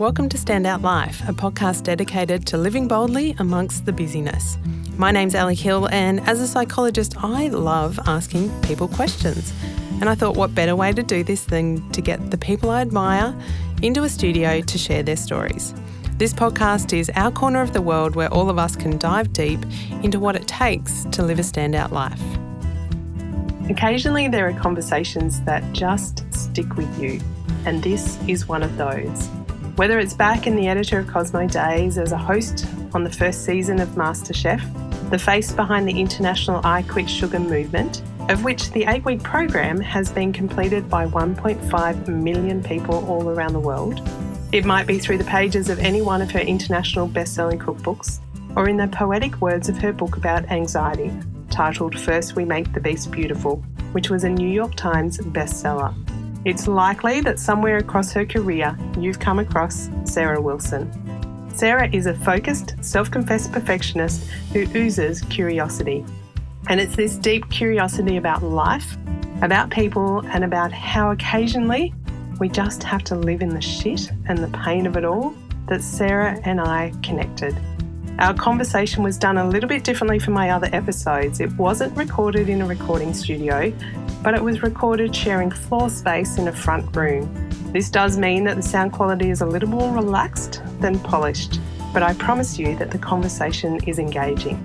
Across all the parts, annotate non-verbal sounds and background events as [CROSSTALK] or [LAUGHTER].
Welcome to Standout Life, a podcast dedicated to living boldly amongst the busyness. My name's Ali Hill, and as a psychologist, I love asking people questions. And I thought, what better way to do this than to get the people I admire into a studio to share their stories? This podcast is our corner of the world where all of us can dive deep into what it takes to live a standout life. Occasionally, there are conversations that just stick with you, and this is one of those. Whether it's back in the editor of Cosmo days as a host on the first season of MasterChef, the face behind the international I Quit Sugar movement, of which the eight week program has been completed by 1.5 million people all around the world. It might be through the pages of any one of her international best selling cookbooks, or in the poetic words of her book about anxiety, titled First We Make the Beast Beautiful, which was a New York Times bestseller. It's likely that somewhere across her career you've come across Sarah Wilson. Sarah is a focused, self confessed perfectionist who oozes curiosity. And it's this deep curiosity about life, about people, and about how occasionally we just have to live in the shit and the pain of it all that Sarah and I connected. Our conversation was done a little bit differently from my other episodes. It wasn't recorded in a recording studio, but it was recorded sharing floor space in a front room. This does mean that the sound quality is a little more relaxed than polished, but I promise you that the conversation is engaging.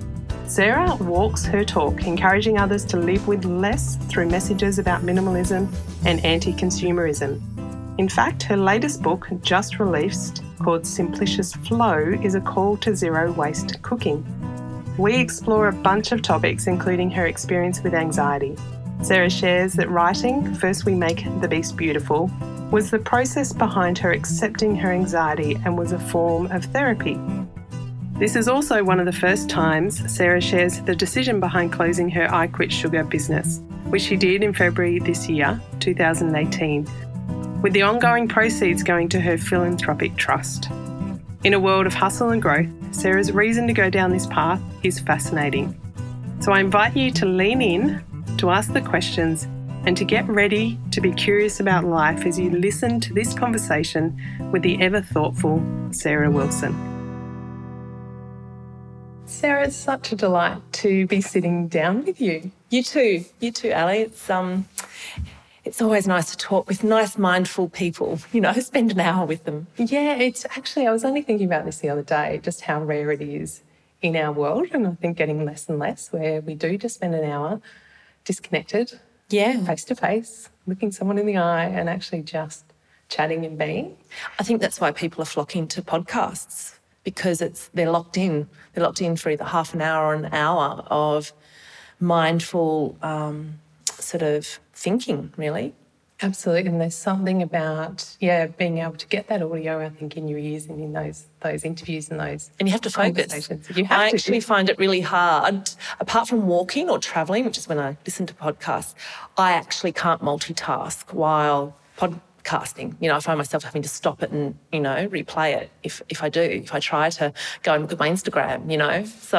Sarah walks her talk, encouraging others to live with less through messages about minimalism and anti consumerism. In fact, her latest book, just released, called Simplicious Flow, is a call to zero waste cooking. We explore a bunch of topics, including her experience with anxiety. Sarah shares that writing First We Make the Beast Beautiful was the process behind her accepting her anxiety and was a form of therapy. This is also one of the first times Sarah shares the decision behind closing her I Quit Sugar business, which she did in February this year, 2018, with the ongoing proceeds going to her philanthropic trust. In a world of hustle and growth, Sarah's reason to go down this path is fascinating. So I invite you to lean in, to ask the questions, and to get ready to be curious about life as you listen to this conversation with the ever thoughtful Sarah Wilson. Sarah, it's such a delight to be sitting down with you. You too, you too, Ali. It's um, it's always nice to talk with nice, mindful people, [LAUGHS] you know, spend an hour with them. Yeah, it's actually, I was only thinking about this the other day, just how rare it is in our world. And I think getting less and less where we do just spend an hour disconnected, yeah, face to face, looking someone in the eye and actually just chatting and being. I think that's why people are flocking to podcasts because it's they're locked in. They're locked in for either half an hour or an hour of mindful um, sort of thinking, really. Absolutely, and there's something about yeah being able to get that audio. I think in your ears and in those those interviews and those and you have to focus. You have I to. actually find it really hard. Apart from walking or traveling, which is when I listen to podcasts, I actually can't multitask while podcasting. You know, I find myself having to stop it and you know replay it if if I do if I try to go and look at my Instagram. You know, so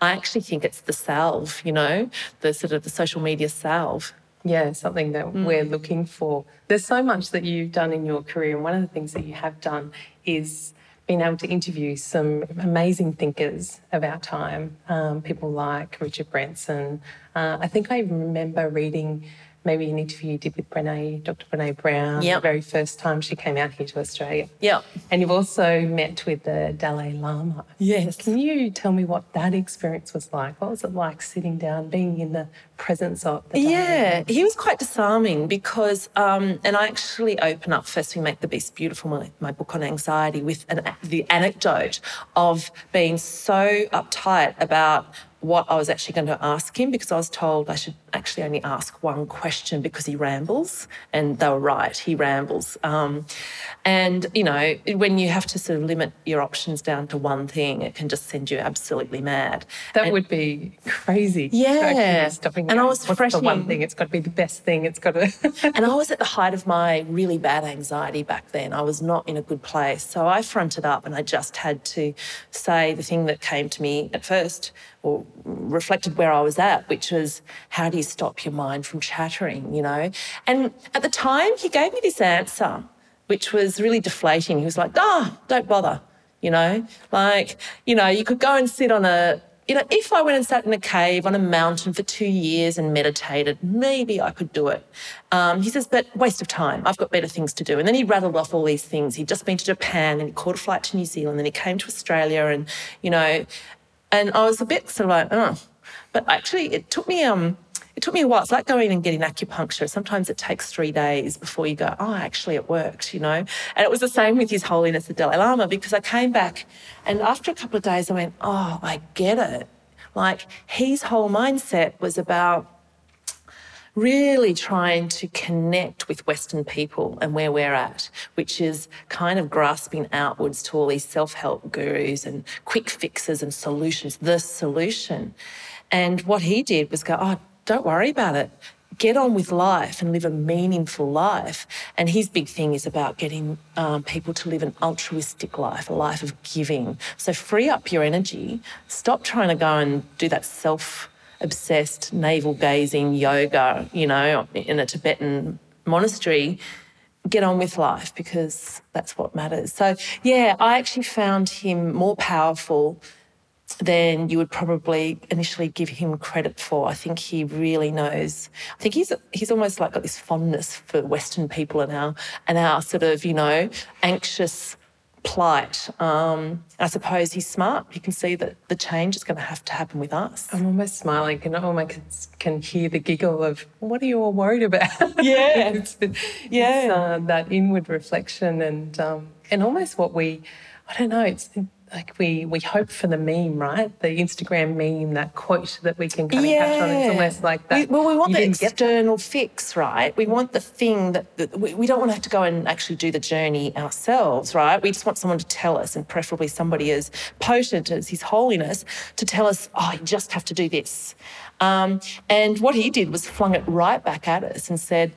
I actually think it's the salve. You know, the sort of the social media salve yeah, something that mm. we're looking for. There's so much that you've done in your career, and one of the things that you have done is been able to interview some amazing thinkers of our time, um, people like Richard Branson. Uh, I think I remember reading maybe an interview you did with Brene, Dr. Brene Brown, yep. the very first time she came out here to Australia. Yeah. And you've also met with the Dalai Lama. Yes. Can you tell me what that experience was like? What was it like sitting down, being in the presence of the Dalai Yeah, Lama? he was quite disarming because, um, and I actually open up First We Make the Beast Beautiful, my, my book on anxiety, with an, the anecdote of being so uptight about what I was actually going to ask him because I was told I should actually only ask one question because he rambles. And they were right, he rambles. Um, and, you know, when you have to sort of limit your options down to one thing, it can just send you absolutely mad. That and, would be crazy. Yeah. Stopping and I was What's fresh. the one thing. It's got to be the best thing. It's got to. [LAUGHS] and I was at the height of my really bad anxiety back then. I was not in a good place. So I fronted up and I just had to say the thing that came to me at first or reflected where I was at, which was how do you stop your mind from chattering, you know? And at the time, he gave me this answer which was really deflating. He was like, oh, don't bother, you know, like, you know, you could go and sit on a, you know, if I went and sat in a cave on a mountain for two years and meditated, maybe I could do it. Um, he says, but waste of time. I've got better things to do. And then he rattled off all these things. He'd just been to Japan and he caught a flight to New Zealand. Then he came to Australia and, you know, and I was a bit sort of like, oh. But actually, it took me, um, it took me a while. It's like going and getting acupuncture. Sometimes it takes three days before you go, oh, actually, it worked, you know? And it was the same with His Holiness the Dalai Lama because I came back and after a couple of days, I went, oh, I get it. Like his whole mindset was about really trying to connect with Western people and where we're at, which is kind of grasping outwards to all these self help gurus and quick fixes and solutions, the solution. And what he did was go, oh, don't worry about it. Get on with life and live a meaningful life. And his big thing is about getting um, people to live an altruistic life, a life of giving. So free up your energy. Stop trying to go and do that self obsessed navel gazing yoga, you know, in a Tibetan monastery, get on with life because that's what matters. So, yeah, I actually found him more powerful than you would probably initially give him credit for. I think he really knows. I think he's he's almost like got this fondness for Western people and our and our sort of you know anxious plight. Um, I suppose he's smart. He can see that the change is going to have to happen with us. I'm almost smiling and I almost can hear the giggle of, what are you all worried about? [LAUGHS] Yeah. it's, yeah. It's, uh, that inward reflection and, um, and almost what we, I don't know, it's like we we hope for the meme, right? The Instagram meme, that quote that we can kind of yeah. catch on. It's almost like that. We, well, we want the external fix, right? We want the thing that, that we, we, don't want to have to go and actually do the journey ourselves, right? We just want someone to tell us, and preferably somebody as potent as His Holiness, to tell us, oh, you just have to do this. Um, and what he did was flung it right back at us and said,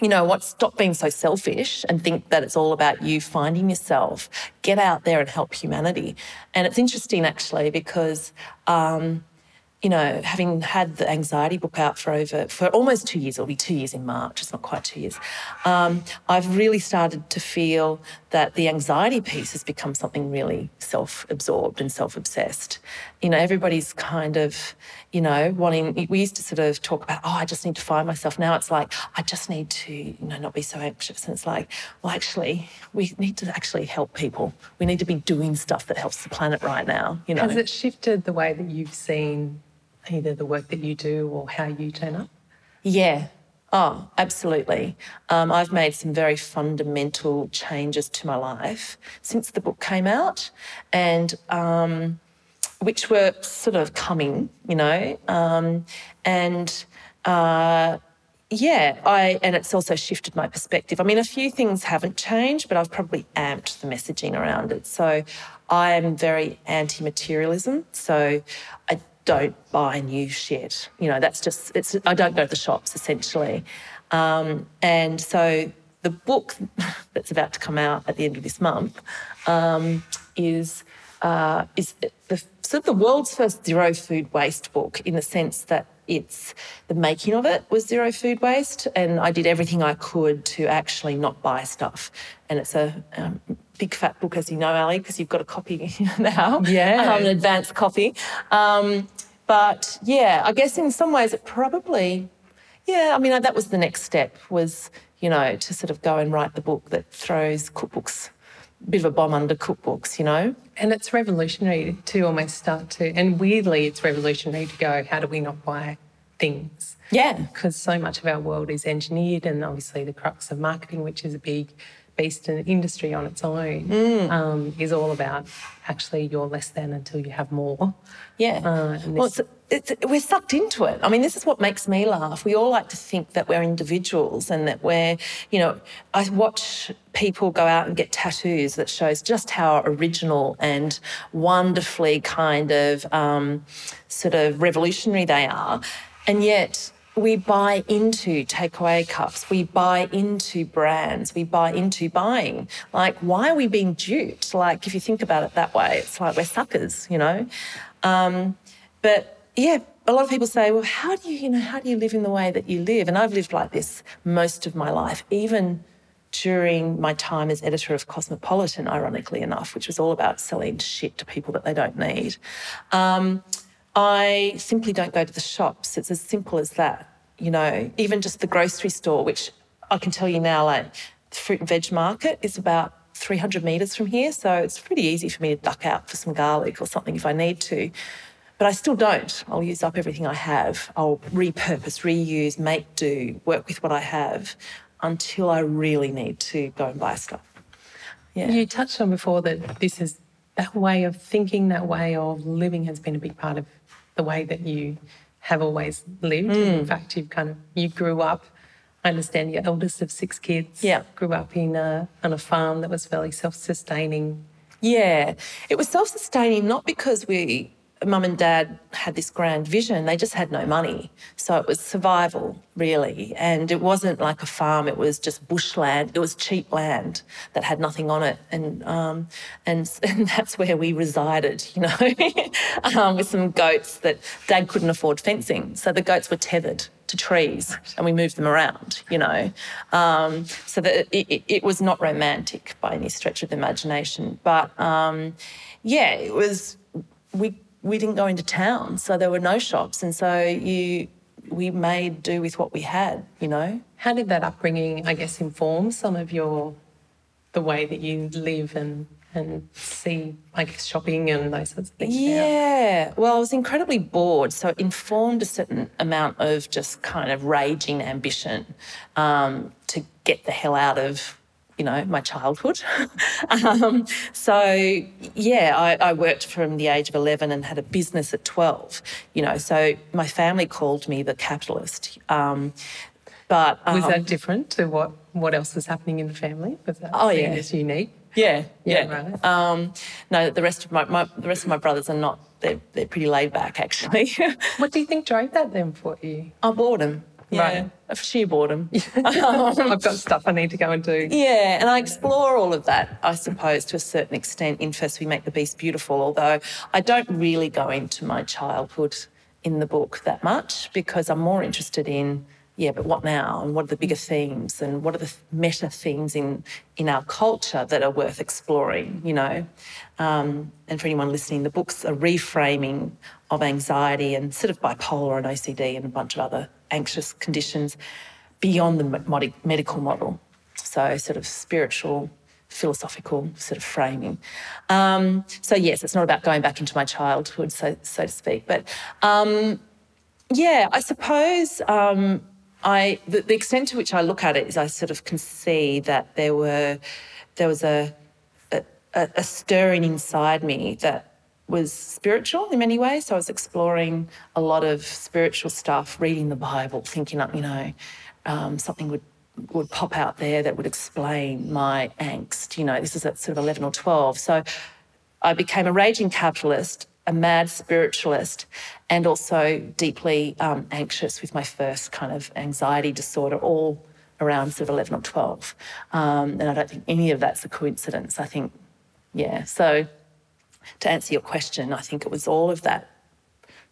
you know what, stop being so selfish and think that it's all about you finding yourself. Get out there and help humanity. And it's interesting actually because um, you know, having had the anxiety book out for over for almost two years, it'll be two years in March. It's not quite two years. Um, I've really started to feel that the anxiety piece has become something really self-absorbed and self-obsessed. You know, everybody's kind of, you know, wanting. We used to sort of talk about, oh, I just need to find myself. Now it's like, I just need to, you know, not be so anxious. And it's like, well, actually, we need to actually help people. We need to be doing stuff that helps the planet right now. You know, has it shifted the way that you've seen? either the work that you do or how you turn up? Yeah. Oh, absolutely. Um, I've made some very fundamental changes to my life since the book came out, and um, which were sort of coming, you know, um, and. Uh, yeah, I and it's also shifted my perspective. I mean, a few things haven't changed, but I've probably amped the messaging around it. So I'm very anti-materialism. So I don't buy new shit. You know, that's just, it's, I don't go to the shops essentially. Um, and so the book [LAUGHS] that's about to come out at the end of this month um, is, uh, is the, sort of the world's first zero food waste book in the sense that it's the making of it was zero food waste and i did everything i could to actually not buy stuff. And it's a um, big fat book as you know ali because you've got a copy [LAUGHS] now. Yeah. Um, an advanced copy. Um, but yeah, I guess in some ways it probably, yeah, I mean, that was the next step was, you know, to sort of go and write the book that throws cookbooks, bit of a bomb under cookbooks, you know? And it's revolutionary to almost start to, and weirdly, it's revolutionary to go, how do we not buy things? Yeah. Because so much of our world is engineered, and obviously the crux of marketing, which is a big beast and industry on its own, mm. um, is all about actually you're less than until you have more. Yeah. Uh, well, it's, we're sucked into it. I mean, this is what makes me laugh. We all like to think that we're individuals and that we're, you know, I watch people go out and get tattoos that shows just how original and wonderfully kind of um, sort of revolutionary they are. And yet, we buy into takeaway cups, we buy into brands, we buy into buying. Like, why are we being duped? Like, if you think about it that way, it's like we're suckers, you know? Um, but yeah, a lot of people say, well, how do you, you know, how do you live in the way that you live? And I've lived like this most of my life, even during my time as editor of Cosmopolitan, ironically enough, which was all about selling shit to people that they don't need. Um, I simply don't go to the shops. It's as simple as that. You know, even just the grocery store, which I can tell you now, like the fruit and veg market is about 300 metres from here. So it's pretty easy for me to duck out for some garlic or something if I need to. But I still don't. I'll use up everything I have. I'll repurpose, reuse, make do, work with what I have until I really need to go and buy stuff. Yeah. You touched on before that this is that way of thinking, that way of living has been a big part of the way that you have always lived. Mm. In fact, you've kind of you grew up. I understand you're eldest of six kids. Yeah, grew up in a, on a farm that was fairly self-sustaining. Yeah, it was self-sustaining not because we mum and dad had this grand vision. They just had no money. So it was survival, really. And it wasn't like a farm, it was just bushland. It was cheap land that had nothing on it. And, um, and, [LAUGHS] and that's where we resided, you know, [LAUGHS] um, with some goats that dad couldn't afford fencing. So the goats were tethered to trees and we moved them around, you know. Um, so that it, it, it, was not romantic by any stretch of the imagination. But um, yeah, it was, we we didn't go into town, so there were no shops, and so you we made do with what we had. You know. How did that upbringing, I guess, inform some of your the way that you live and and see, I guess, shopping and those sorts of things? Yeah. Well, I was incredibly bored, so it informed a certain amount of just kind of raging ambition um, to get the hell out of you know, my childhood. [LAUGHS] um, so, yeah, I, I, worked from the age of 11 and had a business at 12, you know, so my family called me the capitalist. Um, but um, Was that different to what, what else was happening in the family? Was that oh, yeah. as unique? Yeah, yeah. yeah. Right. Um, no, the rest of my, my, the rest of my brothers are not. They're, they're pretty laid back, actually. [LAUGHS] what do you think drove that then for you? I boredom. Yeah. Right. Of sheer boredom. [LAUGHS] I've got stuff I need to go and do. Yeah, and I explore all of that, I suppose, to a certain extent in First We Make the Beast Beautiful, although I don't really go into my childhood in the book that much because I'm more interested in yeah, but what now? And what are the bigger themes? And what are the meta themes in, in our culture that are worth exploring, you know? Um, and for anyone listening, the book's a reframing of anxiety and sort of bipolar and OCD and a bunch of other anxious conditions beyond the medical model. So, sort of spiritual, philosophical sort of framing. Um, so, yes, it's not about going back into my childhood, so, so to speak. But um, yeah, I suppose um, I the, the, extent to which I look at it is I sort of can see that there were there was a, a, a stirring inside me that was spiritual in many ways. So I was exploring a lot of spiritual stuff, reading the Bible, thinking up, you know, um, something would would pop out there that would explain my angst. You know, this is at sort of 11 or 12. So I became a raging capitalist, a mad spiritualist, and also deeply um, anxious with my first kind of anxiety disorder, all around sort of 11 or 12. Um, and I don't think any of that's a coincidence. I think, yeah. So to answer your question, I think it was all of that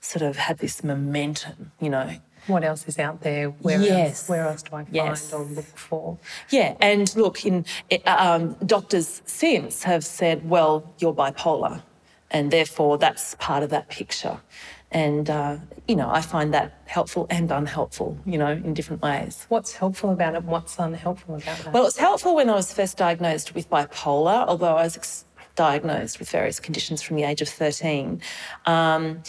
sort of had this momentum, you know. What else is out there? Where yes. else, where else do I find yes. or look for? Yeah, and look, in um, doctors since have said, well, you're bipolar, and therefore that's part of that picture. And, uh, you know, I find that helpful and unhelpful, you know, in different ways. What's helpful about it? And what's unhelpful about that? Well, it was helpful when I was first diagnosed with bipolar, although I was ex- diagnosed with various conditions from the age of 13. Um,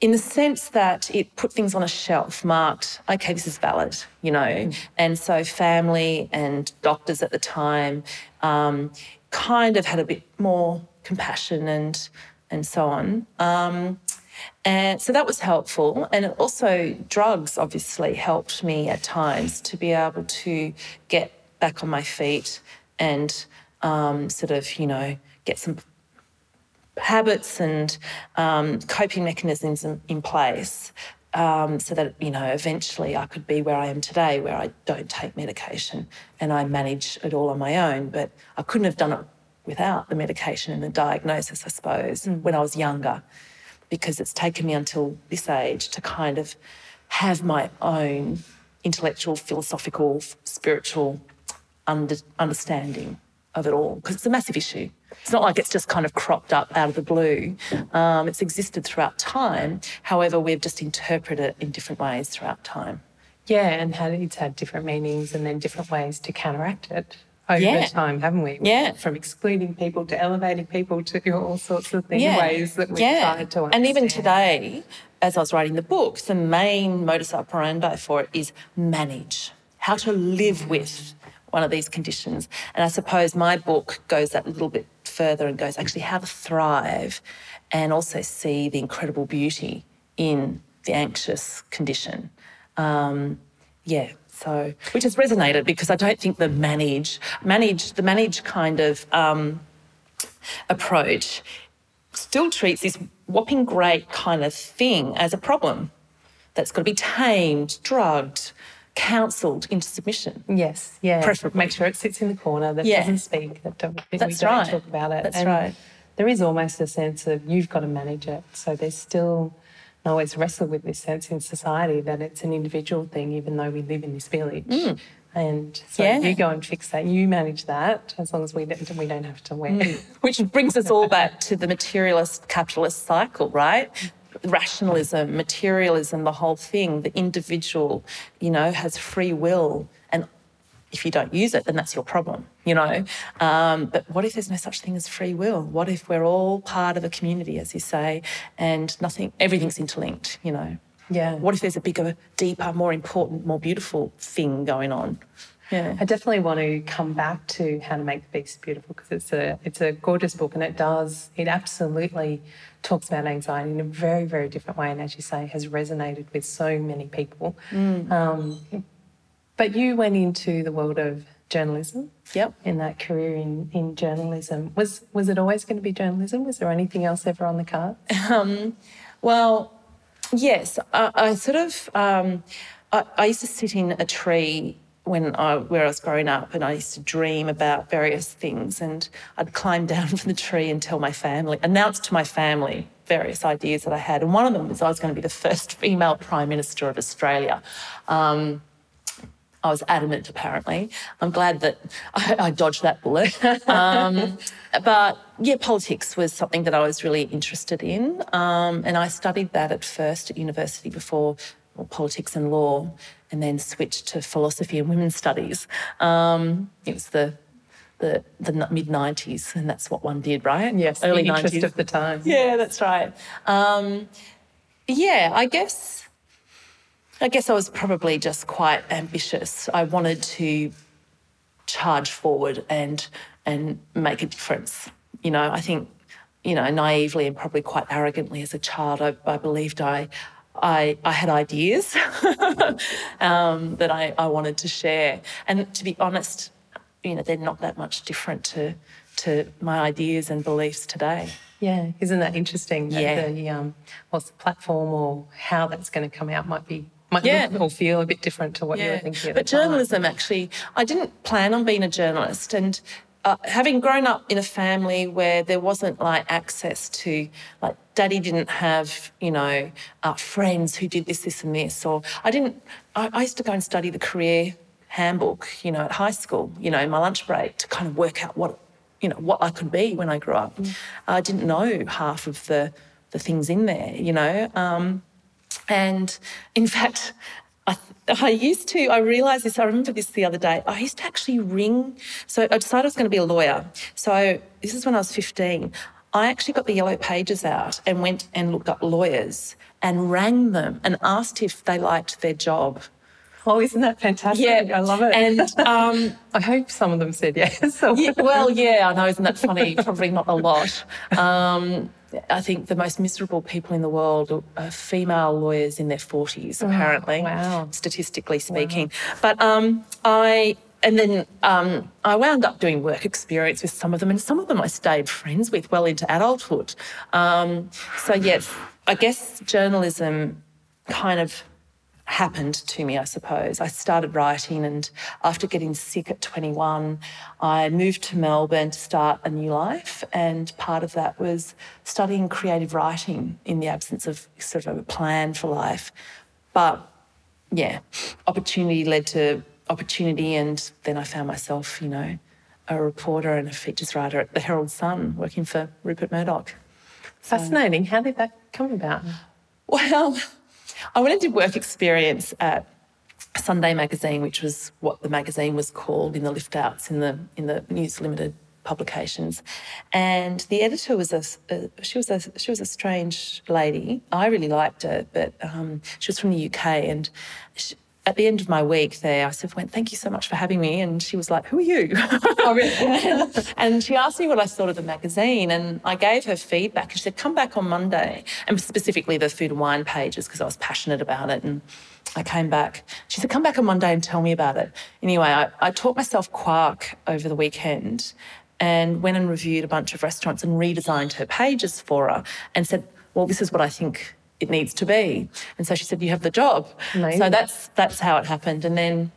in the sense that it put things on a shelf marked, okay, this is valid, you know. Mm. And so family and doctors at the time um, kind of had a bit more compassion and and so on. Um, and so that was helpful. And also, drugs obviously helped me at times to be able to get back on my feet and um, sort of, you know, get some habits and um, coping mechanisms in, in place um, so that you know eventually I could be where I am today, where I don't take medication and I manage it all on my own. But I couldn't have done it without the medication and the diagnosis, I suppose, mm. when I was younger, because it's taken me until this age to kind of have my own intellectual, philosophical, spiritual under, understanding of it all because it's a massive issue. It's not like it's just kind of cropped up out of the blue. Um, it's existed throughout time. However, we've just interpreted it in different ways throughout time. Yeah, and had, it's had different meanings and then different ways to counteract it over Yeah. time, haven't we? Yeah. From excluding people to elevating people to [LAUGHS] all sorts of things, Yeah. ways that we've Yeah. tried to understand. And even today, as I was writing the book, the main modus operandi for it is manage, how to live with one of these conditions. And I suppose my book goes that little bit further and goes actually how to thrive and also see the incredible beauty in the anxious condition. Um, yeah, so which has resonated because I don't think the manage, manage, the manage kind of um, approach still treats this whopping great kind of thing as a problem that's got to be tamed, drugged, counselled into submission. Yes, yeah. Preferably. Make sure it sits in the corner, that Yeah. doesn't speak, that don't, that we That's don't right. talk about it. That's And right. There is almost a sense of you've got to manage it. So there's still, I always wrestle with this sense in society that it's an individual thing, even though we live in this village. And so Mm. Yeah. you go and fix that, you manage that, as long as we don't, we don't have to wear. Which brings us all back to the materialist capitalist cycle, right? Rationalism, materialism, the whole thing. The individual, you know, has free will. And if you don't use it, then that's your problem, you know? Um, but what if there's no such thing as free will? What if we're all part of a community, as you say, and nothing, everything's interlinked, you know? Yeah. What if there's a bigger, deeper, more important, more beautiful thing going on? Yeah. I definitely want to come back to How to Make the Beast Beautiful because it's a it's a gorgeous book and it does it absolutely talks about anxiety in a very very different way and as you say has resonated with so many people. Um, but you went into the world of journalism. Yep. In that career in, in journalism, was was it always going to be journalism? Was there anything else ever on the card? [LAUGHS] Well, yes, I, I sort of. Um, I, I used to sit in a tree when I where I was growing up, and I used to dream about various things, and I'd climb [LAUGHS] down from the tree and tell my family, announce to my family various ideas that I had, and one of them was I was going to be the [LAUGHS] first female prime minister of Australia. Um, I was adamant, apparently. I'm glad that [LAUGHS] I, I dodged that bullet. Um, but yeah, politics was something that I was really interested in. Um, and I studied that at first at university before well, politics and law, and then switched to philosophy and women's studies. Um, it was the the, the mid 90s, and that's what one did, right? Yes, early the interest 90s. of the time. Yeah, that's right. Um, yeah, I guess. I guess I was probably just quite ambitious. I wanted to charge forward and and make a difference. You know, I think, you know, naively and probably quite arrogantly as a child, I, I believed I. I, I had ideas [LAUGHS] um, that I, I wanted to share. And to be honest, you know, they're not that much different to, to my ideas and beliefs today. Yeah, isn't that interesting? That Yeah. The, um, what's the platform or how that's going to come out might be might Yeah. look or feel a bit different to what you were thinking. But journalism, actually, I didn't plan on being a journalist. And uh, having grown up in a family where there wasn't like access to, like, daddy didn't have, you know, uh, friends who did this, this, and this, or I didn't, I, I used to go and study the career handbook, you know, at high school, you know, in my lunch break to kind of work out what, you know, what I could be when I grew up. I didn't know half of the, the things in there, you know. Um, and in [LAUGHS] fact, I, I used to, I realised this, I remember this the other day. I used to actually ring. So I decided I was going to be a lawyer. So this is when I was 15. I actually got the yellow pages out and went and looked up lawyers and rang them and asked if they liked their job. Oh, isn't that fantastic? Yeah, I love it. And um, [LAUGHS] I hope some of them said yes. yeah, well, yeah, I know, isn't that funny? [LAUGHS] Probably not a lot. Um, I think the most miserable people in the world are female lawyers in their 40s, apparently, wow. statistically speaking. But um, I, and then um, I wound up doing work experience with some of them, and some of them I stayed friends with well into adulthood. Um, so, yes, I guess journalism kind of happened to me, I suppose. I started writing, and after getting sick at 21, I moved to Melbourne to start a new life. And part of that was studying creative writing in the absence of sort of a plan for life. But yeah, opportunity led to opportunity, and then I found myself, you know, a reporter and a features writer at the Herald Sun, working for Rupert Murdoch. Fascinating. How did that come about? Well, I went and did work experience at Sunday magazine, which was what the magazine was called in the lift outs in the in the News Limited publications, and the editor was a, a she was a she was a strange lady. I really liked her, but um, she was from the UK, and she, at the end of my week there, I said, went, thank you so much for having me. And she was like, who are you? oh, really? [LAUGHS] and she asked me what I thought of the magazine. And I gave her feedback. And she said, come back on Monday. And specifically the food and wine pages, because I was passionate about it. And I came back. She said, come back on Monday and tell me about it. Anyway, I, I taught myself quark over the weekend and went and reviewed a bunch of restaurants and redesigned her pages for her and said, well, this is what I think it needs to be. And so she said, "You have the job." Amazing. So that's that's how it happened. And then,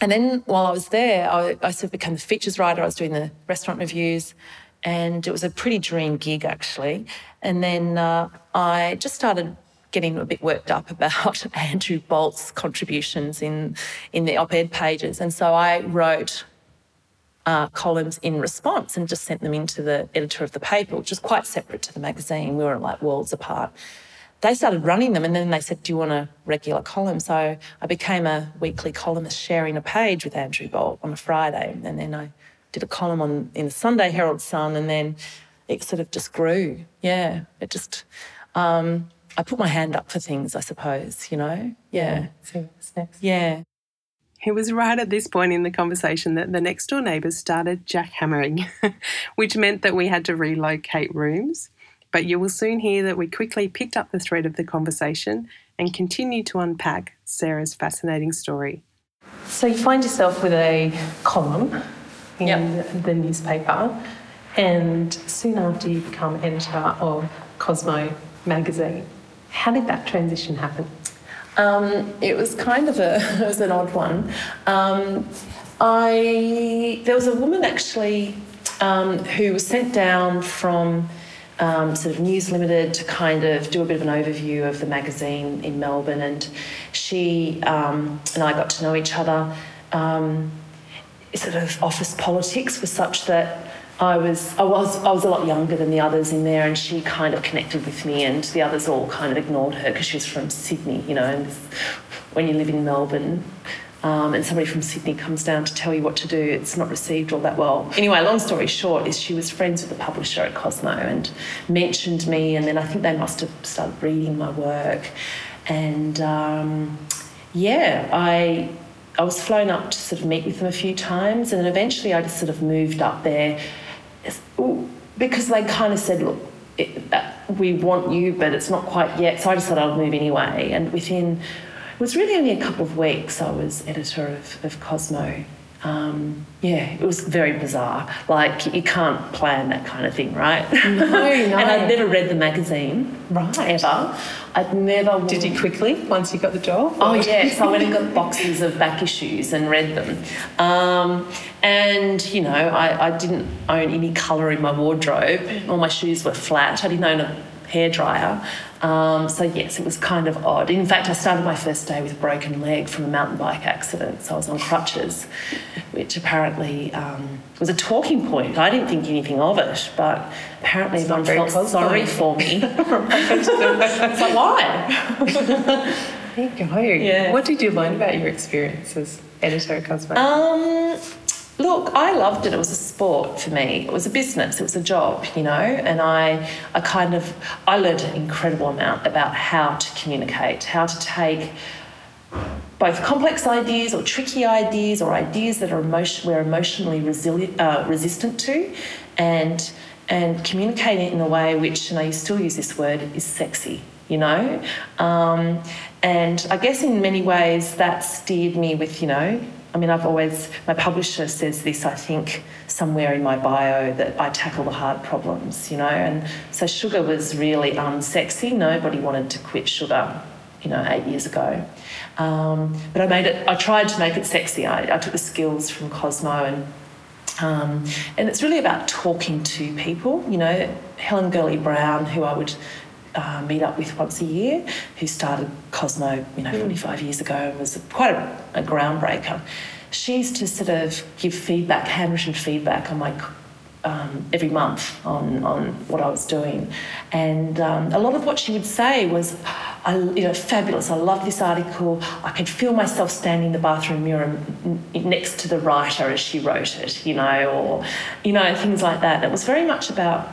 and then while I was there, I, I sort of became the features writer. I was doing the restaurant reviews, and it was a pretty dream gig actually. And then uh, I just started getting a bit worked up about [LAUGHS] Andrew Bolt's contributions in in the op-ed pages, and so I wrote. Uh, columns in response and just sent them into the editor of the paper, which was quite separate to the magazine. We were like worlds apart they started running them and then they said, Do you want a regular column? So I became a weekly columnist sharing a page with Andrew Bolt on a Friday. And then I did a column on in the Sunday Herald Sun and then it sort of just grew. Yeah. It just um, I put my hand up for things, I suppose, you know? Yeah. Next? Yeah. It was right at this point in the conversation that the next door neighbours started jackhammering, [LAUGHS] which meant that we had to relocate rooms. But you will soon hear that we quickly picked up the thread of the conversation and continued to unpack Sarah's fascinating story. So you find yourself with a column in yep. the newspaper, and soon after you become editor of Cosmo magazine. How did that transition happen? Um, it was kind of a [LAUGHS] it was an odd one. Um, I there was a woman actually um, who was sent down from um, sort of News Limited to kind of do a bit of an overview of the magazine in Melbourne. And she um, and I got to know each other. Um, sort of office politics was such that I was I was I was a lot younger than the others in there, and she kind of connected with me, and the others all kind of ignored her because she was from Sydney, you know. And when you live in Melbourne, um, and somebody from Sydney comes down to tell you what to do, it's not received all that well. Anyway, long story short is she was friends with the publisher at Cosmo and mentioned me, and then I think they must have started reading my work, and um, yeah, I I was flown up to sort of meet with them a few times, and then eventually I just sort of moved up there because they kind of said, look. It, uh, we want you, but it's not quite yet. So I just thought I'd move anyway. And within it was really only a couple of weeks I was editor of, of Cosmo. Um, yeah, it was very bizarre. Like you can't plan that kind of thing, right? No, [LAUGHS] no. and I'd never read the magazine, right? Ever. I'd never. Did you quickly once you got the job? Oh yes, I went and got boxes of back issues and read them. Um, and you know, I, I didn't own any colour in my wardrobe. All my shoes were flat. I didn't own a hairdryer. Um, so yes, it was kind of odd. In fact, I started my first day with a broken leg from a mountain bike accident. So I was on crutches, which apparently um, was a talking point. I didn't think anything of it, but apparently everyone felt sorry for me. [LAUGHS] [LAUGHS] it's like why? there you go. Yeah. What did you learn about your experience as editor at Cosmo? Um, Look, I loved it. It was a sport for me. It was a business. It was a job, you know. And I, I kind of, I learned an incredible amount about how to communicate, how to take both complex ideas or tricky ideas or ideas that are emotion, we're emotionally resilient, uh, resistant to, and and communicate it in a way which, and I still use this word, is sexy. You know, um, and I guess in many ways that steered me with, you know, I mean, I've always, my publisher says this, I think, somewhere in my bio, that I tackle the hard problems, you know. And so sugar was really unsexy. Nobody wanted to quit sugar, you know, eight years ago. Um, but I made it, I tried to make it sexy. I, I took the skills from Cosmo and um, and it's really about talking to people. You know, Helen Gurley Brown, who I would uh, meet up with once a year, who started Cosmo, you know, 45 years ago and was quite a, a groundbreaker. She used to sort of give feedback, handwritten feedback on my um, every month on, on what I was doing. And um, a lot of what she would say was, I, you know, fabulous. I love this article. I could feel myself standing in the bathroom mirror next to the writer as she wrote it, you know, or, you know, things like that. It was very much about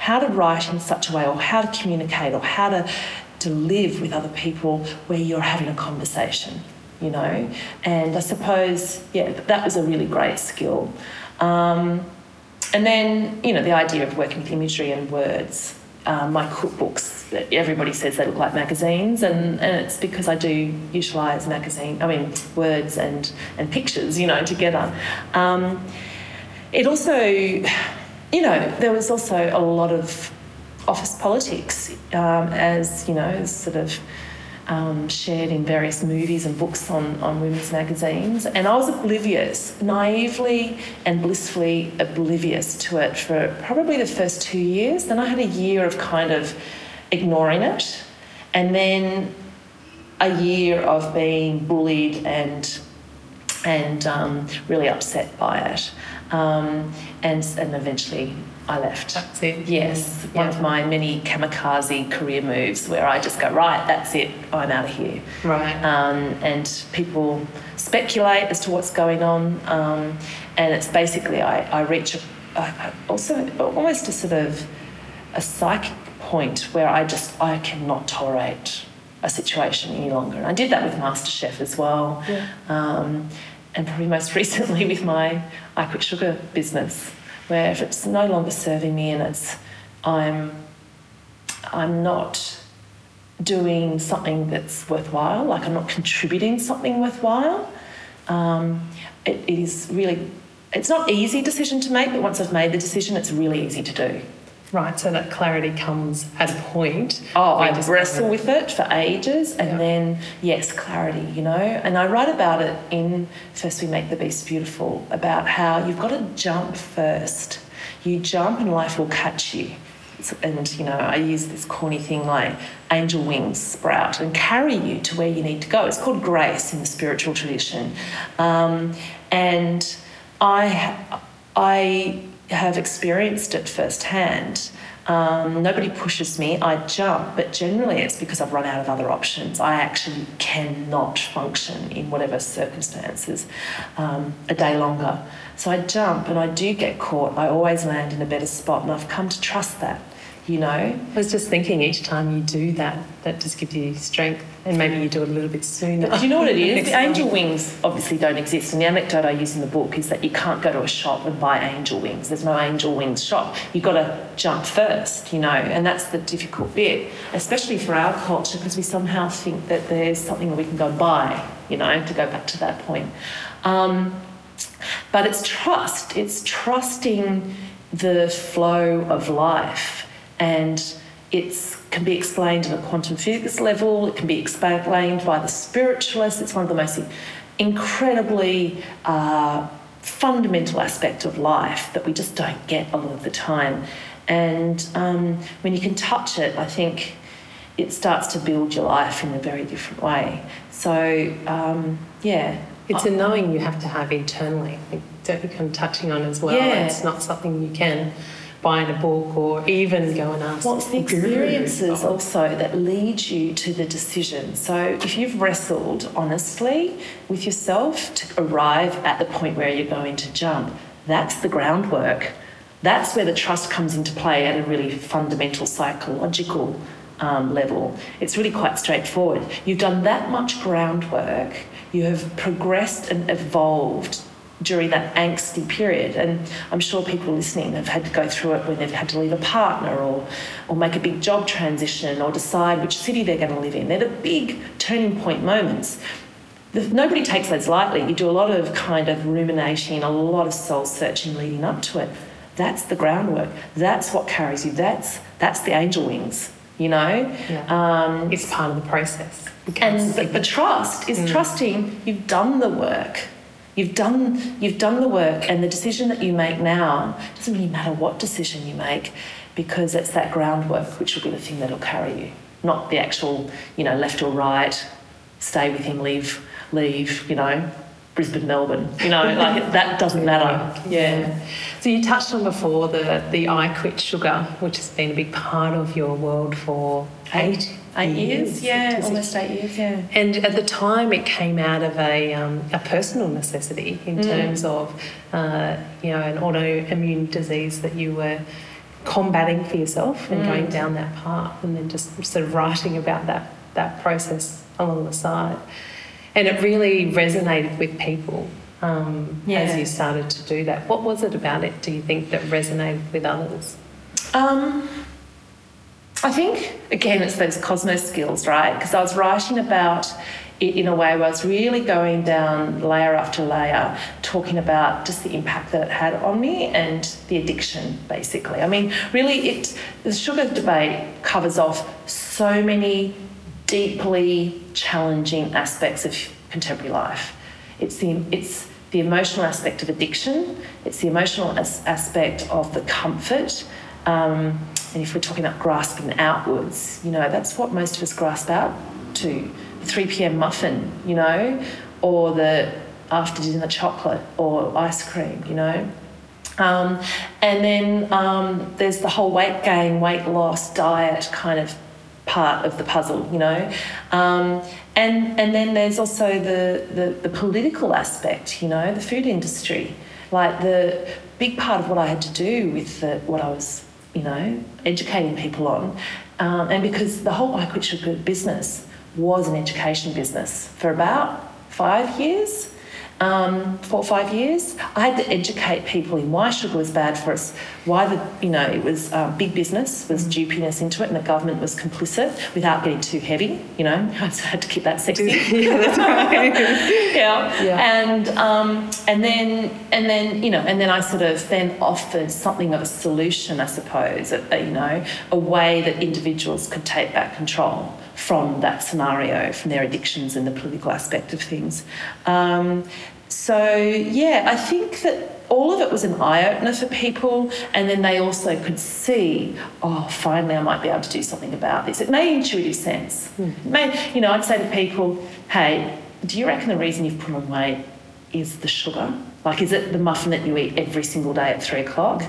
how to write in such a way or how to communicate or how to, to live with other people where you're having a conversation, you know. And I suppose, yeah, that was a really great skill. Um, and then, you know, the idea of working with imagery and words. Um, my cookbooks, everybody says they look like magazines, and, and it's because I do utilise magazine, I mean, words and, and pictures, you know, together. Um, it also, you know, there was also a lot of office politics, um, as, you know, sort of um, shared in various movies and books on, on women's magazines. And I was oblivious, naively and blissfully oblivious to it for probably the first two years. Then I had a year of kind of ignoring it. And then a year of being bullied and and um, really upset by it. Um, and, and eventually I left. That's it. Yes, yeah. one of my many kamikaze career moves where I just go, right, that's it, I'm out of here. Right. Um, and people speculate as to what's going on. Um, and it's basically, I, I reach a, a, also almost a sort of a psychic point where I just, I cannot tolerate a situation any longer. And I did that with MasterChef as well. Yeah. Um, and probably most [LAUGHS] recently with my I Quit Sugar business where if it's no longer serving me and it's I'm I'm not doing something that's worthwhile, like I'm not contributing something worthwhile. Um, it, it is really it's not easy decision to make, but once I've made the decision, it's really easy to do. Right, so that clarity comes at a point. Oh, I wrestle with it for ages, and yeah. then yes, clarity, you know. And I write about it in First We Make the Beast Beautiful about how you've got to jump first. You jump, and life will catch you. And you know, I use this corny thing like angel wings sprout and carry you to where you need to go. It's called grace in the spiritual tradition, um, and I, I have experienced it firsthand. Um, nobody pushes me, I jump, but generally it's because I've run out of other options. I actually cannot function in whatever circumstances um, a day longer. So I jump and I do get caught. I always land in a better spot, and I've come to trust that you know. I was just thinking each time you do that, that just gives you strength, and maybe you do it a little bit sooner. But do you know what it is? [LAUGHS] the angel wings obviously don't exist, and the anecdote I use in the book is that you can't go to a shop and buy angel wings. There's no angel wings shop. You've got to jump first, you know, and that's the difficult bit, especially for our culture, because we somehow think that there's something that we can go buy, you know, to go back to that point. Um, but it's trust. It's trusting the flow of life and it can be explained at a quantum physics level, it can be explained by the spiritualists. It's one of the most incredibly uh, fundamental aspect of life that we just don't get a lot of the time. And um, when you can touch it, I think it starts to build your life in a very different way. So, um, yeah. It's a knowing you have to have internally. Don't become touching on as well. Yeah. It's not something you can buying a book or even go and ask. It's the experiences also that lead you to the decision. So if you've wrestled honestly with yourself to arrive at the point where you're going to jump, that's the groundwork. That's where the trust comes into play at a really fundamental psychological um, level. It's really quite straightforward. You've done that much groundwork, you have progressed and evolved during that angsty period. And I'm sure people listening have had to go through it when they've had to leave a partner or, or make a big job transition or decide which city they're going to live in. They're the big turning point moments. Nobody takes those lightly. You do a lot of kind of ruminating, a lot of soul searching leading up to it. That's the groundwork. That's what carries you. That's that's the angel wings. You know, yeah. um, it's part of the process. And the, the, trust is mm. trusting you've done the work You've done, you've done the work, and the decision that you make now doesn't really matter what decision you make because it's that groundwork which will be the thing that'll carry you, not the actual, you know, left or right, stay with him, leave, leave, you know, Brisbane, Melbourne. You know, [LAUGHS] like that doesn't matter. Yeah. So you touched on before the the I quit sugar, which has been a big part of your world for eight eight years. years. Yeah, almost eight years. Yeah. And at the time, it came out of a um, a personal necessity in mm. terms of uh, you know an autoimmune disease that you were combating for yourself and mm. going down that path, and then just sort of writing about that that process along the side and it really resonated with people um, yeah. as you started to do that. What was it about it, do you think, that resonated with others? Um, I think, again, it's those Cosmo's skills, right? Because I was writing about it in a way where I was really going down layer after layer, talking about just the impact that it had on me and the addiction, basically. I mean, really, it, the sugar debate covers off so many deeply challenging aspects of contemporary life. It's the, it's the emotional aspect of addiction, it's the emotional as- aspect of the comfort. Um, and if we're talking about grasping outwards, you know, that's what most of us grasp out to. The 3 p.m. muffin, you know, or the after dinner chocolate or ice cream, you know. Um, and then um, there's the whole weight gain, weight loss, diet kind of part of the puzzle, you know. Um, and, and then there's also the, the, the political aspect, you know, the food industry. Like the big part of what I had to do with the, what I was, you know, educating people on. Um, and because the whole I Quit Sugar business was an education business for about five years um, four or five years. I had to educate people in why sugar was bad for us, why the you know it was um, big business was mm. duping us into it, and the government was complicit without getting too heavy. You know, [LAUGHS] I had to keep that sexy. [LAUGHS] yeah, that's right. [LAUGHS] yeah. yeah, and um, and then and then you know, and then I sort of then offered something of a solution, I suppose, a, a, you know, a way that individuals could take back control from that scenario, from their addictions and the political aspect of things. Um, so, yeah, I think that all of it was an eye opener for people, and then they also could see, oh, finally, I might be able to do something about this. It made intuitive sense. Mm-hmm. Made, you know, I'd say to people, hey, do you reckon the reason you've put on weight is the sugar? Like, is it the muffin that you eat every single day at three o'clock?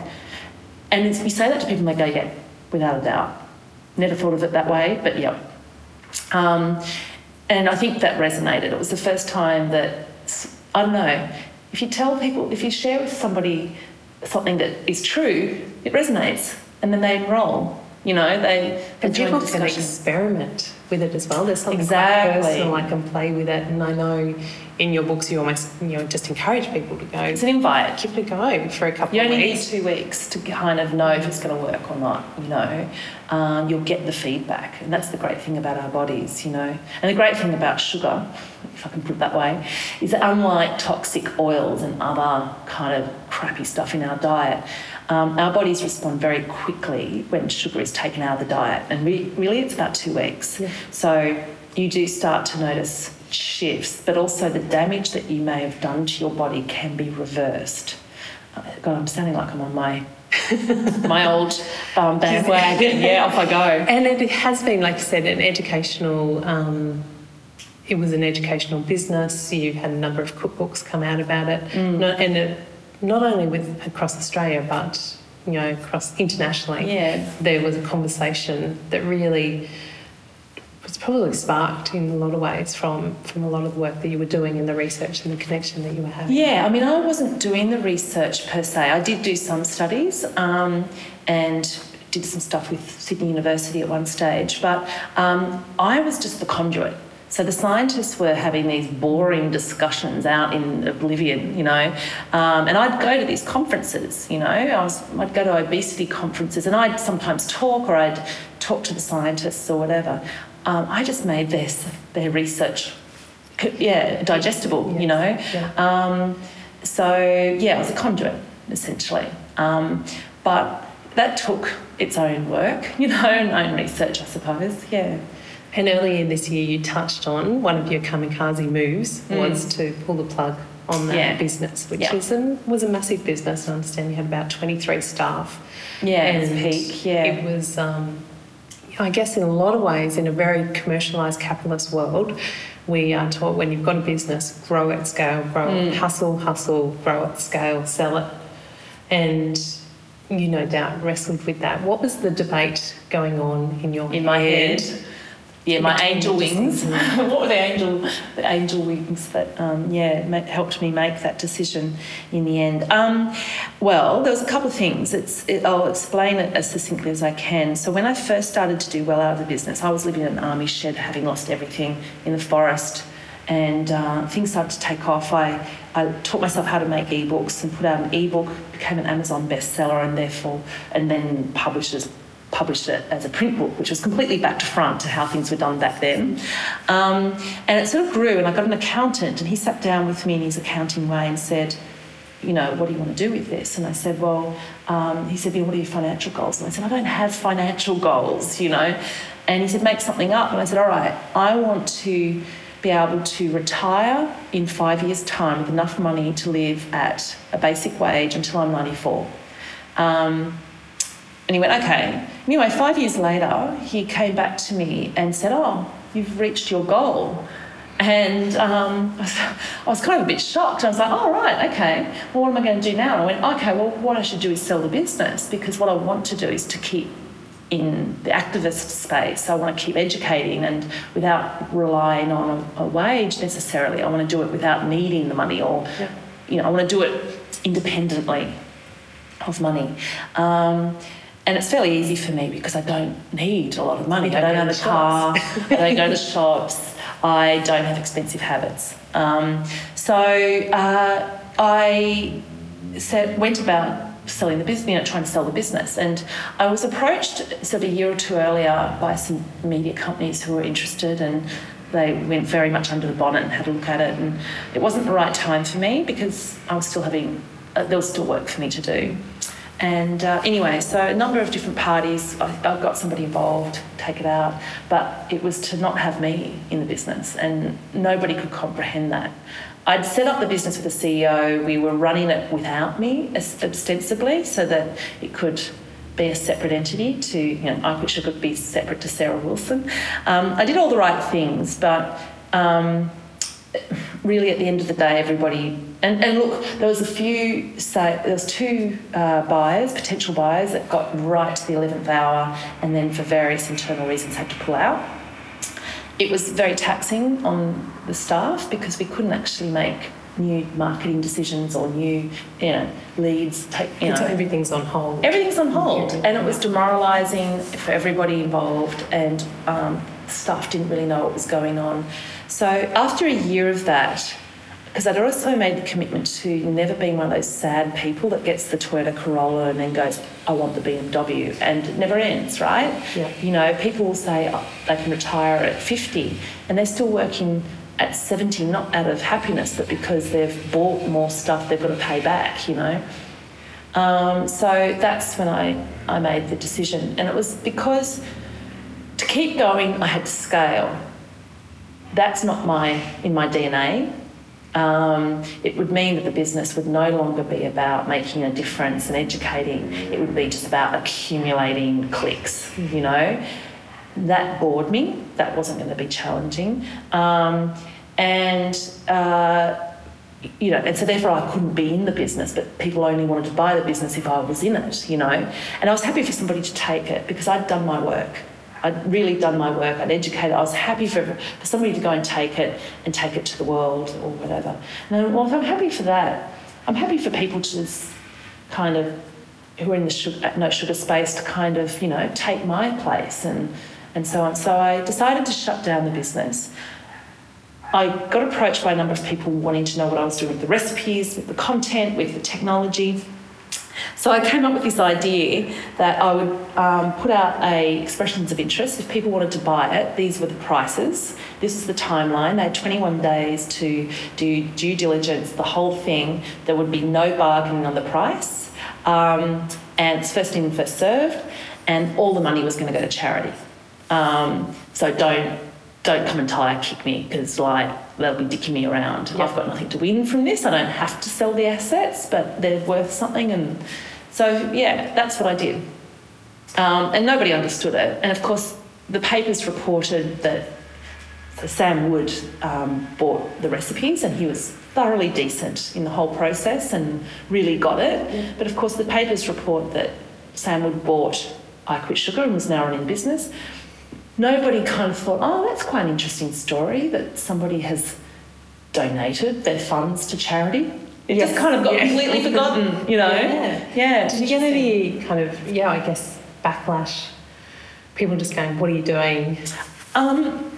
And you say that to people, and they go, yeah, without a doubt. Never thought of it that way, but yeah, um, and I think that resonated. It was the first time that, I don't know, if you tell people, if you share with somebody something that is true, it resonates and then they enroll. You know, they. And people can experiment with it as well. There's something exactly. quite personal. I can play with it, and I know in your books you almost you know just encourage people to go. It's an invite. Give it a go for a couple. You only need two weeks to kind of know if it's going to work or not. You know, um, you'll get the feedback, and that's the great thing about our bodies. You know, and the great thing about sugar, if I can put it that way, is that unlike toxic oils and other kind of crappy stuff in our diet. Um, our bodies respond very quickly when sugar is taken out of the diet, and we, really it's about two weeks. Yeah. So you do start to notice shifts, but also the damage that you may have done to your body can be reversed. Uh, God, I'm sounding like I'm on my [LAUGHS] my old um, bandwagon. [LAUGHS] yeah, off I go. And it has been, like you said, an educational. Um, it was an educational business. You've had a number of cookbooks come out about it, mm. and it, not only with across Australia, but you know across internationally. Yeah. there was a conversation that really was probably sparked in a lot of ways from from a lot of the work that you were doing and the research and the connection that you were having. Yeah, I mean, I wasn't doing the research per se. I did do some studies um, and did some stuff with Sydney University at one stage, but um, I was just the conduit. So the scientists were having these boring discussions out in oblivion, you know, um, and I'd go to these conferences, you know, I was, I'd go to obesity conferences and I'd sometimes talk or I'd talk to the scientists or whatever um, I just made their, their research, yeah, digestible, yes. you know. Yeah. Um, so, yeah, it was a conduit, essentially. Um, but that took its own work, [LAUGHS] you know, and own research, I suppose, yeah. And earlier this year, you touched on one of your kamikaze moves mm. was to pull the plug on that Yeah. business, which Yeah. is a, was a massive business. I understand you had about 23 staff. Yeah, and peak, yeah. It was, um, I guess, in a lot of ways, in a very commercialised capitalist world, we are taught when you've got a business, grow at scale, grow Mm. hustle, hustle, grow at scale, sell it. And you no doubt wrestled with that. What was the debate going on in your in my head. Yeah, my angel wings. [LAUGHS] what were the angel, the angel wings that um, yeah helped me make that decision in the end? Um, well, there was a couple of things. It's it, I'll explain it as succinctly as I can. So when I first started to do well out of the business, I was living in an army shed, having lost everything in the forest, and uh, things started to take off. I I taught myself how to make ebooks and put out an ebook, became an Amazon bestseller, and therefore and then published as published it as a print book, which was completely back to front to how things were done back then. Um, and it sort of grew, and I got an accountant, and he sat down with me in his accounting way and said, you know, what do you want to do with this? And I said, well, um, he said, what are your financial goals? And I said, I don't have financial goals, you know. And he said, make something up. And I said, all right, I want to be able to retire in five years' time with enough money to live at a basic wage until I'm 94. Um, and he went, okay. Anyway, five years later, he came back to me and said, oh, you've reached your goal. And um, I, was, [LAUGHS] I was kind of a bit shocked. I was like, oh, right, okay. Well, what am I going to do now? And I went, okay, well, what I should do is sell the business because what I want to do is to keep in the activist space. I want to keep educating and without relying on a, a wage necessarily. I want to do it without needing the money or, Yeah. you know, I want to do it independently of money. Um, and it's fairly easy for me because I don't need a lot of money. I don't own a car. I don't go to the shops. I don't have expensive habits. Um, so uh, I said, went about selling the business, you know, trying to sell the business. And I was approached sort of a year or two earlier by some media companies who were interested and they went very much under the bonnet and had a look at it. And it wasn't the right time for me because I was still having, uh, there was still work for me to do. And uh, anyway, so a number of different parties, I, I got somebody involved, take it out, but it was to not have me in the business, and nobody could comprehend that. I'd set up the business with a CEO, we were running it without me ostensibly, so that it could be a separate entity to, you know, I could, could be separate to Sarah Wilson. Um, I did all the right things, but um, really at the end of the day, everybody and, and look, there was a few say there was two uh, buyers, potential buyers that got right to the eleventh hour, and then for various internal reasons had to pull out. It was very taxing on the staff because we couldn't actually make new marketing decisions or new, you know, leads. Take you know, everything's on hold. Everything's on hold, and it was demoralising for everybody involved, and um, staff didn't really know what was going on. So after a year of that, because I'd also made the commitment to never being one of those sad people that gets the Toyota Corolla and then goes, I want the BMW, and it never ends, right? Yeah. You know, people will say oh, they can retire at 50, and they're still working at 70, not out of happiness, but because they've bought more stuff they've got to pay back, you know. Um, so that's when I, I made the decision. And it was because to keep going, I had to scale. That's not my in my DNA. Um, it would mean that the business would no longer be about making a difference and educating. It would be just about accumulating clicks, you know. That bored me. That wasn't going to be challenging. Um, and uh, you know, and so therefore I couldn't be in the business, but people only wanted to buy the business if I was in it, you know. And I was happy for somebody to take it because I'd done my work. I'd really done my work. I'd educated. I was happy for, for somebody to go and take it and take it to the world or whatever. And if I'm happy for that, I'm happy for people to just kind of who are in the sugar, no sugar space to kind of you know take my place and and so on. So I decided to shut down the business. I got approached by a number of people wanting to know what I was doing with the recipes, with the content, with the technology. So I came up with this idea that I would um, put out a expressions of interest. If people wanted to buy it, these were the prices. This is the timeline. They had 21 days to do due diligence, the whole thing. There would be no bargaining on the price. Um, and it's first in, first served. And all the money was going to go to charity. Um, so don't don't come and tire kick me because like they'll be dicking me around. Yeah. I've got nothing to win from this. I don't have to sell the assets, but they're worth something. And so yeah, that's what I did. Um, and nobody understood it. And of course, the papers reported that so Sam Wood um, bought the recipes and he was thoroughly decent in the whole process and really got it. But of course, the papers report that Sam Wood bought I Quit Sugar and was now running business. Nobody kind of thought, oh, that's quite an interesting story that somebody has donated their funds to charity. It just kind of got Yeah. completely [LAUGHS] forgotten, you know? Yeah. Yeah. Did you get any kind of, yeah, I guess, backlash? People just going, what are you doing? Um,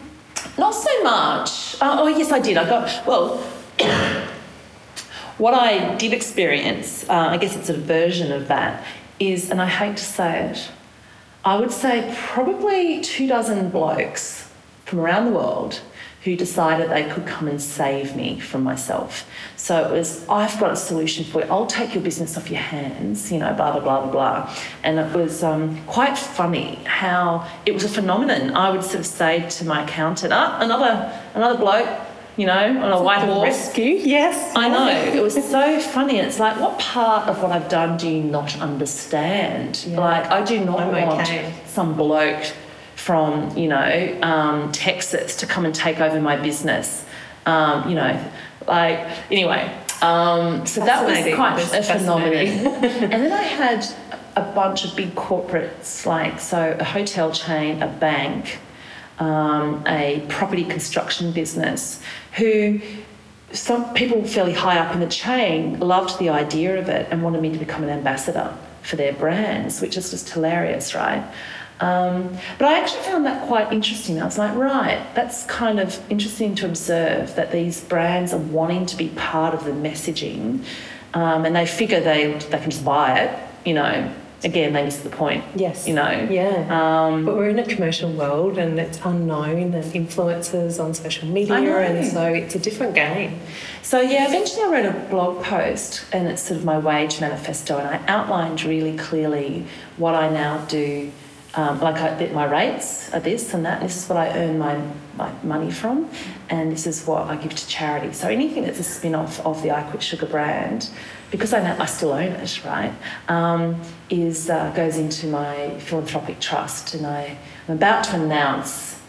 not so much. Uh, oh, yes, I did. I got, well, [COUGHS] what I did experience, uh, I guess it's a version of that, is, and I hate to say it, I would say probably two dozen blokes from around the world who decided they could come and save me from myself. So it was, I've got a solution for you. I'll take your business off your hands, you know, blah, blah, blah, blah, blah. And it was um, quite funny how it was a phenomenon. I would sort of say to my accountant, ah, another, another bloke, you know, on a white horse. Rescue, yes. I know. [LAUGHS] It was so funny. It's like, what part of what I've done do you not understand? Yeah. Like, I do not I'm want okay. some bloke from, you know, um, Texas to come and take over my business. Um, you know, like, anyway. Um, so that was quite That's a phenomenon. [LAUGHS] and then I had a bunch of big corporates, like, so a hotel chain, a bank, um, a property construction business, who some people fairly high up in the chain loved the idea of it and wanted me to become an ambassador for their brands, which is just hilarious, right? Um, but I actually found that quite interesting. I was like, right, that's kind of interesting to observe that these brands are wanting to be part of the messaging um, and they figure they, they can just buy it, you know. Again, they miss the point. Yes. You know. Yeah. Um, but we're in a commercial world and it's unknown and influencers on social media and so it's a different game. So yeah, eventually I wrote a blog post and it's sort of my wage manifesto and I outlined really clearly what I now do. Um, like I, my rates are this and that. And this is what I earn my, my money from, and this is what I give to charity. So anything that's a spin-off of the I Quit Sugar brand, because I know I still own it, right, um, is uh, goes into my philanthropic trust, and I, I'm about to announce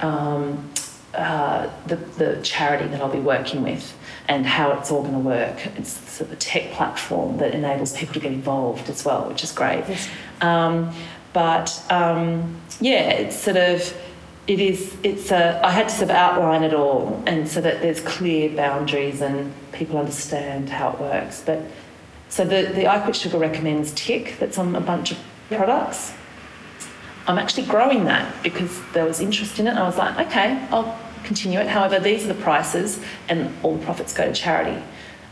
um, uh, the, the charity that I'll be working with and how it's all going to work. It's sort of a tech platform that enables people to get involved as well, which is great. Um, but um, yeah, it's sort of it is it's a I had to sort of outline it all and so that there's clear boundaries and people understand how it works. But so the the I Quit Sugar recommends tick that's on a bunch of products. I'm actually growing that because there was interest in it. I was like, okay, I'll continue it. However, these are the prices, and all the profits go to charity.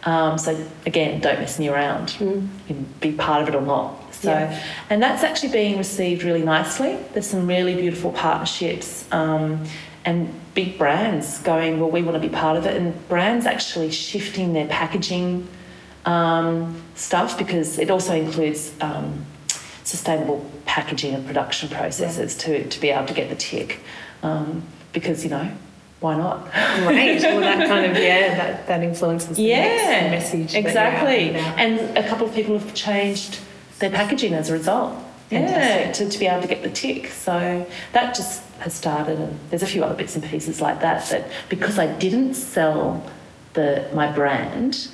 Um, so again, don't mess me around. You can be part of it or not. So, Yeah. and that's actually being received really nicely. There's some really beautiful partnerships. Um, and big brands going, well, we want to be part of it, and brands actually shifting their packaging um, stuff because it also includes um, sustainable packaging and production processes to, to be able to get the tick. Um, because, you know, why not? Right. [LAUGHS] well, that kind of, yeah, that, that influences the yeah, message. exactly. And a couple of people have changed their packaging as a result. Yeah, to, to be able to get the tick. So that just has started, and there's a few other bits and pieces like that. That because I didn't sell the my brand,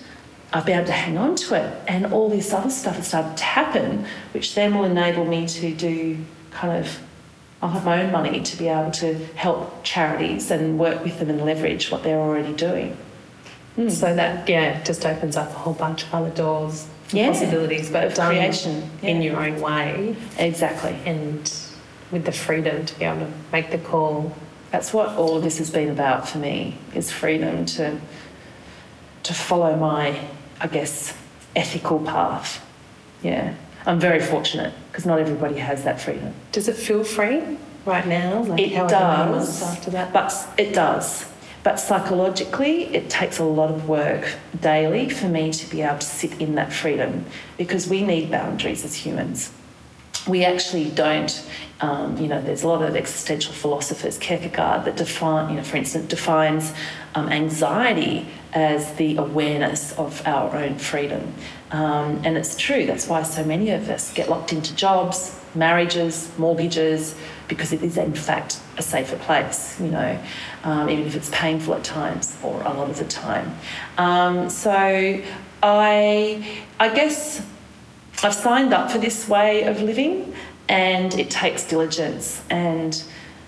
I've been able to hang on to it, and all this other stuff has started to happen, which then will enable me to do kind of. I'll have my own money to be able to help charities and work with them and leverage what they're already doing. Hmm. So that, yeah, just opens up a whole bunch of other doors, Yeah. possibilities, but Of done creation, in your own way Exactly. and with the freedom to be able to make the call. That's what all of this has been about for me is freedom to to follow my, I guess, ethical path. Yeah. I'm very fortunate because not everybody has that freedom. Does it feel free right now? Like It does. after that? But it does. But psychologically, it takes a lot of work daily for me to be able to sit in that freedom because we need boundaries as humans. we actually don't. Um, you know, there's a lot of existential philosophers, Kierkegaard, that define, you know, for instance, defines um, anxiety as the awareness of our own freedom. Um, and it's true, that's why so many of us get locked into jobs, marriages, mortgages, because it is in fact a safer place, you know, um, even if it's painful at times or a lot of the time. Um, so I, I guess I've signed up for this way of living, and it takes diligence, and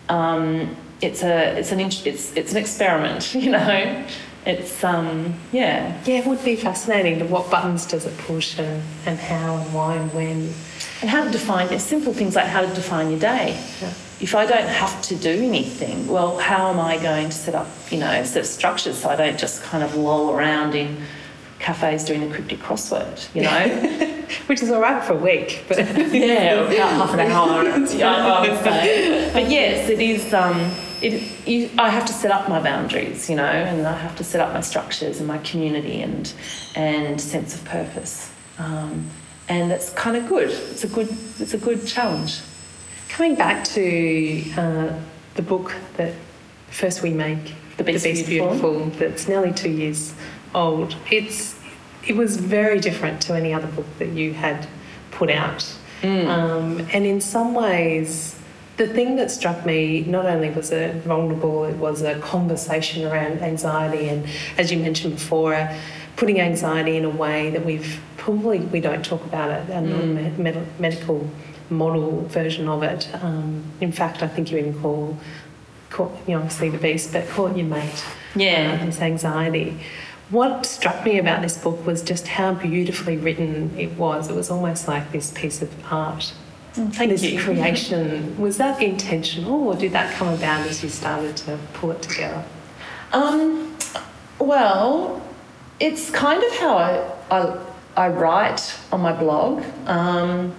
um, it's a it's an it's it's an experiment, [LAUGHS] you know. It's um yeah. Yeah, it would be fascinating. What buttons does it push, and, and how and why and when, and how to define it. Simple things like how to define your day. Yeah. If I don't have to do anything, well, how am I going to set up, you know, set structures so I don't just kind of loll around in cafes doing the cryptic crossword, you know? [LAUGHS] Which is all right for a week, but [LAUGHS] yeah, [LAUGHS] about half an hour. yeah, But yes, it is. Um, it, you, I have to set up my boundaries, you know, and I have to set up my structures and my community and and sense of purpose. Um, and that's kind of good. It's a good. It's a good challenge. Coming back to uh, the book that first we make, the Beast, the Beast Beautiful. Beautiful, that's nearly two years old. It's it was very different to any other book that you had put out, mm. um, and in some ways. The thing that struck me not only was it vulnerable, it was a conversation around anxiety, and as you mentioned before, putting anxiety in a way that we've probably we don't talk about it, a mm. non-medical model version of it. Um, in fact, I think you even call, call you know, obviously the beast, but call it your mate. Yeah, uh, this anxiety. What struck me about this book was just how beautifully written it was. It was almost like this piece of art. Mm, thank this you. [LAUGHS] creation was that intentional, or did that come about as you started to pull it together? Um, well, it's kind of how I, I, I write on my blog. Um,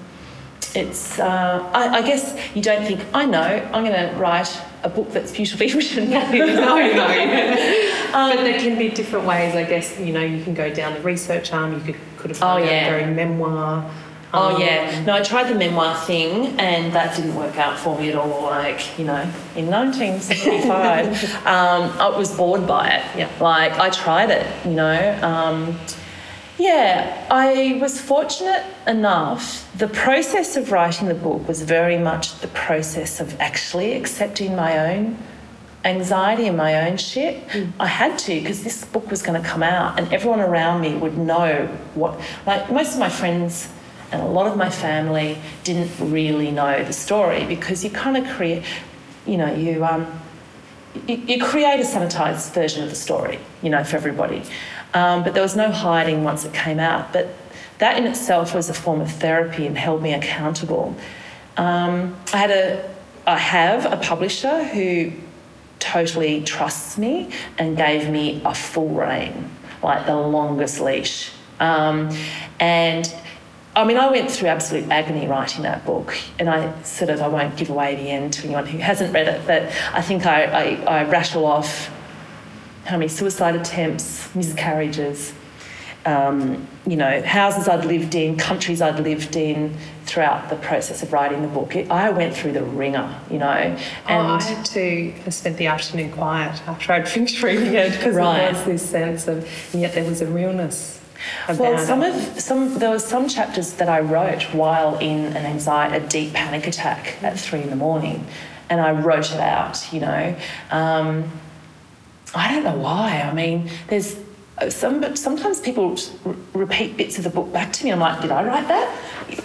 it's uh, I, I, guess you don't think I know I'm going to write a book that's beautifully [LAUGHS] written. [LAUGHS] no, no. [LAUGHS] um, but there can be different ways. I guess you know you can go down the research arm. You could could have gone oh, yeah. very memoir. Oh um, yeah, no, I tried the memoir thing, and that didn't work out for me at all. Like you know, in 1975, um, I was bored by it. Yeah. Like I tried it, you know. Um, yeah, I was fortunate enough. The process of writing the book was very much the process of actually accepting my own anxiety and my own shit. Mm. I had to because this book was going to come out and everyone around me would know what. Like, most of my friends and a lot of my family didn't really know the story because you kind of create, you know, you. Um, you, you create a sanitized version of the story, you know, for everybody. Um, but there was no hiding once it came out. But that in itself was a form of therapy and held me accountable. Um, I had a, I have a publisher who totally trusts me and gave me a full rein, like the longest leash. Um, and I mean, I went through absolute agony writing that book, and I sort of I won't give away the end to anyone who hasn't read it, but I think I, I, I rattle off how many suicide attempts, miscarriages, um, you know, houses I'd lived in, countries I'd lived in throughout the process of writing the book. It, I went through the wringer, you know. And oh, I had to I spent the afternoon quiet after I'd finished reading it because right. there was this sense of, and yet there was a realness. Well, some of some there were some chapters that I wrote while in an anxiety, a deep panic attack at three in the morning, and I wrote it out. You know. Um, I don't know why. I mean, there's some, sometimes people repeat bits of the book back to me. I'm like, did I write that?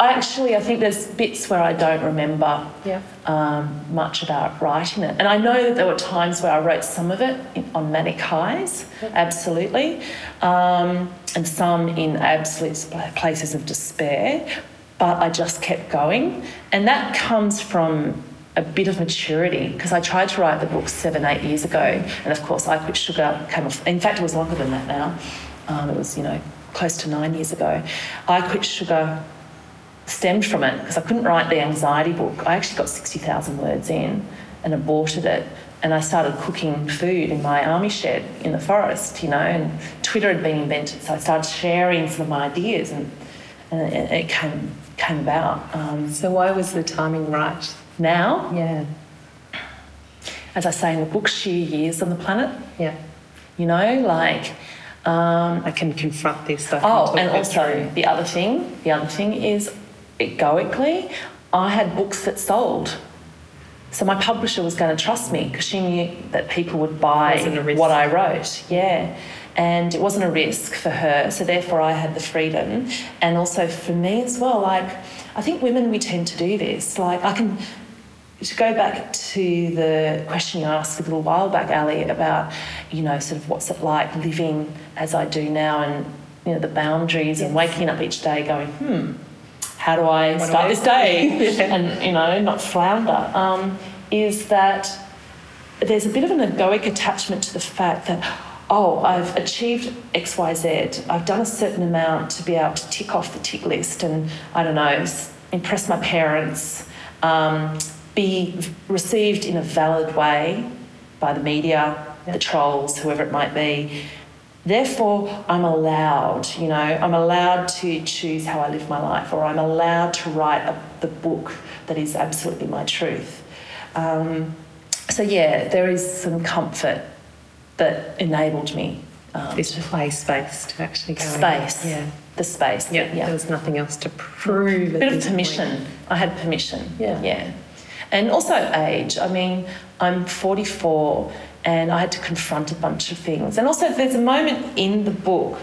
I actually, I think there's bits where I don't remember yeah. um, much about writing it. And I know that there were times where I wrote some of it in, on manic highs, absolutely, um, and some in absolute places of despair. But I just kept going, and that comes from a bit of maturity because I tried to write the book seven, eight years ago, and of course, I Quit Sugar came off. In fact, it was longer than that now. Um, it was, you know, close to nine years ago. I Quit Sugar stemmed from it because I couldn't write the anxiety book. I actually got 60,000 words in and aborted it. And I started cooking food in my army shed in the forest, you know, and Twitter had been invented. So I started sharing some of my ideas and, and it, it came came about. Um, So why was the timing right? now, Yeah. as I say in the book, sheer years on the planet. Yeah. You know, like. Um, I can confront this. Oh, and also the other thing, the other thing is egoically, I had books that sold. So my publisher was going to trust me because she knew that people would buy Wasn't a risk. what I wrote. Yeah. And it wasn't a risk for her, so therefore I had the freedom. And also for me as well, like I think women we tend to do this. Like I can to go back to the question you asked a little while back, Ali, about, you know, sort of what's it like living as I do now and, you know, the boundaries and waking up each day going, hmm, how do I What do start I this day? [LAUGHS] and, you know, not flounder, um, is that there's a bit of an egoic attachment to the fact that, oh, I've achieved X, Y, Z. I've done a certain amount to be able to tick off the tick list and, I don't know, impress my parents, um, be received in a valid way by the media, the trolls, whoever it might be. Therefore, I'm allowed, you know, I'm allowed to choose how I live my life, or I'm allowed to write a, the book that is absolutely my truth. Um, so, yeah, there is some comfort that enabled me. Um, this play space to actually go. in. space. Yeah. The space. Yeah. yeah. There was nothing else to prove. at bit of permission. point. I had permission. Yeah. Yeah. And also age. I mean, I'm 44 and I had to confront a bunch of things. And also, there's a moment in the book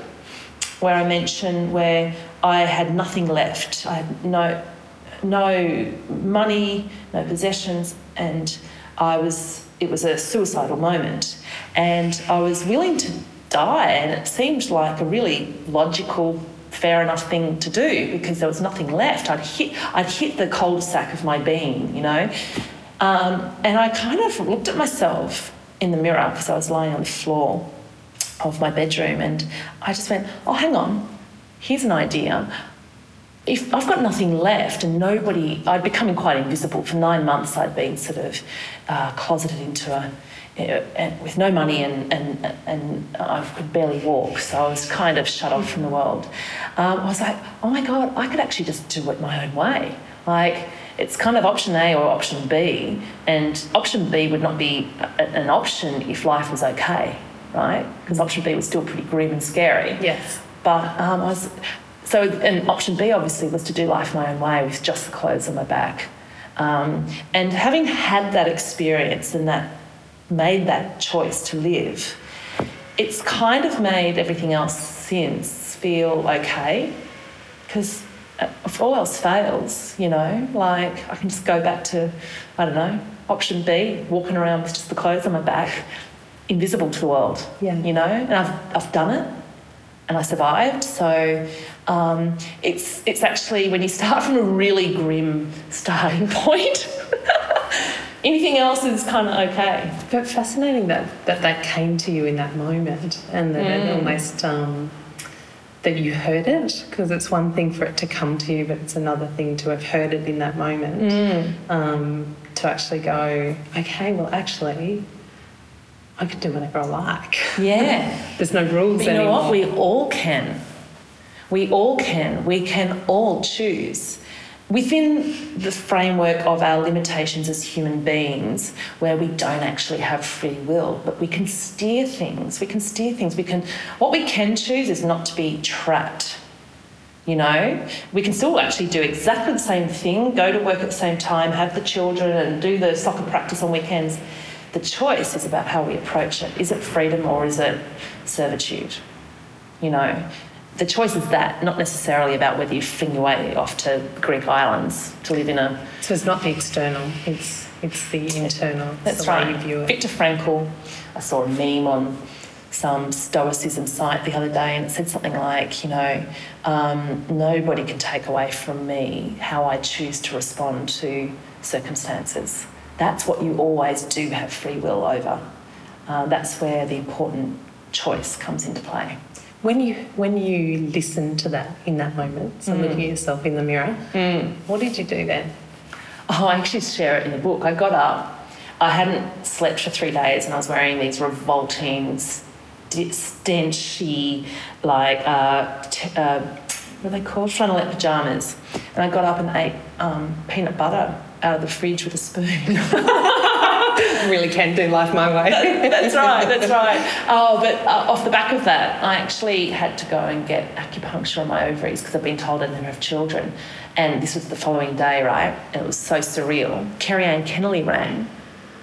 where I mention where I had nothing left. I had no, no money, no possessions, and I was. It was a suicidal moment, and I was willing to die. And it seemed like a really logical, fair enough thing to do because there was nothing left. I'd hit. I'd hit the cul-de-sac of my being, you know. Um, and I kind of looked at myself in the mirror because I was lying on the floor of my bedroom and I just went, oh, hang on, here's an idea. If I've got nothing left and nobody, I'd becoming quite invisible. For nine months, I'd been sort of uh, closeted into a, with no money and, and, and I could barely walk, so I was kind of shut off from the world. Um, I was like, oh my God, I could actually just do it my own way. Like, it's kind of option A or option B, and option B would not be a, an option if life was okay, right? Because option B was still pretty grim and scary. Yes. But um, I was so, and option B obviously was to do life my own way with just the clothes on my back. Um, and having had that experience and that made that choice to live, it's kind of made everything else since feel okay. Because if all else fails, you know, like I can just go back to, I don't know, option B, walking around with just the clothes on my back, invisible to the world. Yeah. You know, and I've, I've done it and I survived. So um, it's it's actually when you start from a really grim starting [LAUGHS] point, anything else is kind of okay. But fascinating that, that that came to you in that moment and that it almost um, that you heard it because it's one thing for it to come to you, but it's another thing to have heard it in that moment. Um, to actually go, okay, well, actually, I can do whatever I like. Yeah. [LAUGHS] There's no rules But you know what? We all can. We all can. We can all choose. Within the framework of our limitations as human beings, where we don't actually have free will, but we can steer things. We can steer things. We can. What we can choose is not to be trapped. You know, we can still actually do exactly the same thing, go to work at the same time, have the children, and do the soccer practice on weekends. The choice is about how we approach it. Is it freedom or is it servitude? You know, the choice is that, not necessarily about whether you fling your way off to Greek islands to live in a. So it's not the external; it's it's the internal. It's That's the way right. you view it. Viktor Frankl, I saw a meme on some Stoicism site the other day, and it said something like, you know, um, nobody can take away from me how I choose to respond to circumstances. That's what you always do have free will over. Uh, that's where the important choice comes into play. When you when you listen to that in that moment, so looking at yourself in the mirror, what did you do then? Oh, I actually share it in the book. I got up, I hadn't slept for three days, and I was wearing these revolting, st- stenchy, like uh, t- uh, what are they called? Flannelette pajamas. And I got up and ate um, peanut butter out of the fridge with a spoon. [LAUGHS] [LAUGHS] really can do life my way. that's right, that's right. Oh, but uh, off the back of that, I actually had to go and get acupuncture on my ovaries because I've been told I'd never have children. And this was the following day, right? And it was so surreal. Kerri-Anne Kennerley rang.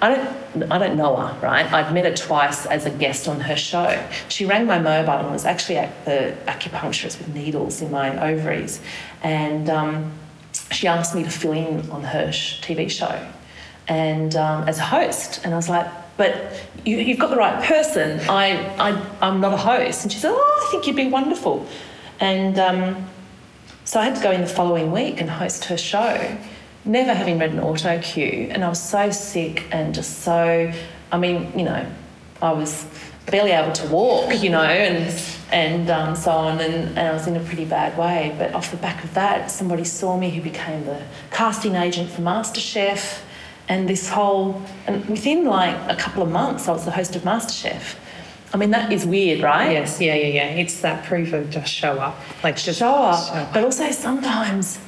I don't, I don't know her, right? I'd met her twice as a guest on her show. She rang my mobile and was actually at the acupuncturist with needles in my ovaries. And um, she asked me to fill in on her TV show and um, as a host. And I was like, but you, have got the right person. I, I, I'm not a host. And she said, oh, I think you'd be wonderful. And um, so I had to go in the following week and host her show, never having read an auto cue. And I was so sick and just so, I mean, you know, I was barely able to walk, you know, and and um, so on, and, and I was in a pretty bad way. But off the back of that, somebody saw me who became the casting agent for MasterChef and this whole and within like a couple of months I was the host of MasterChef. I mean that is weird, right? Yes, yeah, yeah, yeah. It's that proof of just show up, like just show up. Show up. But also sometimes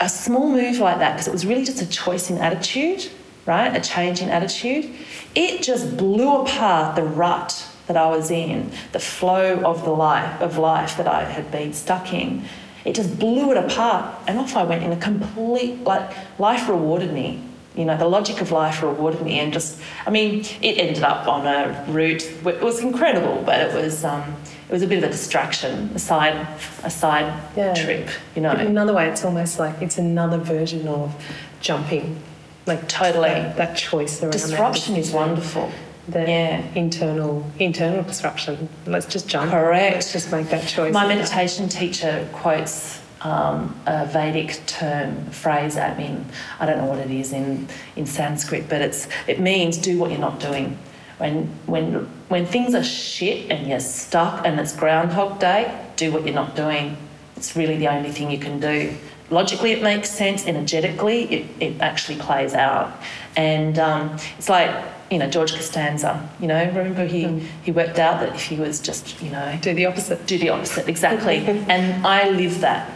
a small move like that because it was really just a choice in attitude, right? A change in attitude. It just blew apart the rut that I was in, the flow of the life of life that I had been stuck in. It just blew it apart, and off I went in a complete like life rewarded me you know, the logic of life rewarded me, and just, I mean, it ended up on a route. It was incredible, but it was, um, it was a bit of a distraction, a side, a side yeah. trip. You know, in another way, it's almost like it's another version of jumping, like totally that, that choice. Disruption is wonderful. The yeah. internal internal disruption. Let's just jump. Correct. Let's just make that choice. My meditation teacher quotes um, a Vedic term, phrase I mean, I don't know what it is in, in Sanskrit, but it's, it means do what you're not doing. When, when, when things are shit and you're stuck and it's Groundhog Day, do what you're not doing. It's really the only thing you can do. Logically, it makes sense. Energetically, it, it actually plays out. And um, it's like, you know, George Costanza, you know, remember he, mm. he worked out that if he was just, you know... Do the opposite. Do the opposite, exactly. [LAUGHS] and I live that.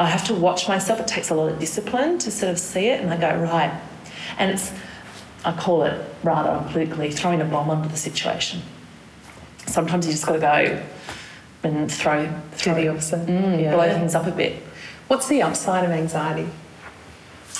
I have to watch myself. It takes a lot of discipline to sort of see it, and I go right. And it's, I call it rather unpolitically throwing a bomb under the situation. Sometimes you just got to go and throw, throw the opposite, mm, yeah. blow things up a bit. What's the upside of anxiety?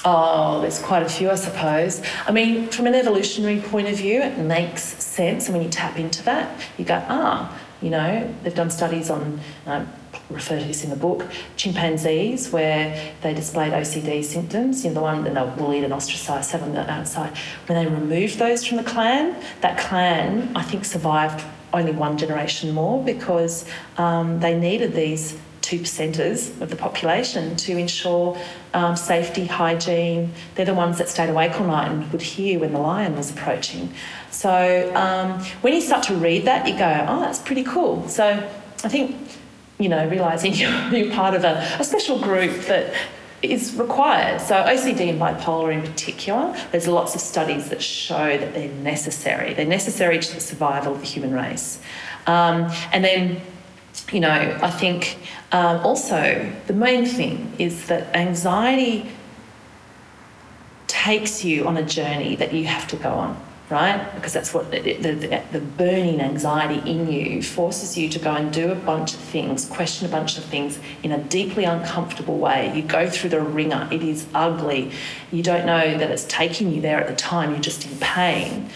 Oh, there's quite a few, I suppose. I mean, from an evolutionary point of view, it makes sense. And when you tap into that, you go, ah, you know, they've done studies on um, refer to this in the book, chimpanzees, where they displayed OCD symptoms, you know, the one that they were bullied and ostracised, sat on the outside. When they removed those from the clan, that clan, I think, survived only one generation more because um, they needed these two percenters of the population to ensure um, safety, hygiene. They're the ones that stayed awake all night and would hear when the lion was approaching. So um, when you start to read that, you go, oh, that's pretty cool. So I think you know, realising [LAUGHS] you're, you're part of a, a special group that is required. So OCD and bipolar in particular, there's lots of studies that show that they're necessary. They're necessary to the survival of the human race. Um, and then, you know, I think um, also the main thing is that anxiety takes you on a journey that you have to go on right? Because that's what the, the, the, burning anxiety in you forces you to go and do a bunch of things, question a bunch of things in a deeply uncomfortable way. You go through the wringer, it is ugly. You don't know that it's taking you there at the time, you're just in pain.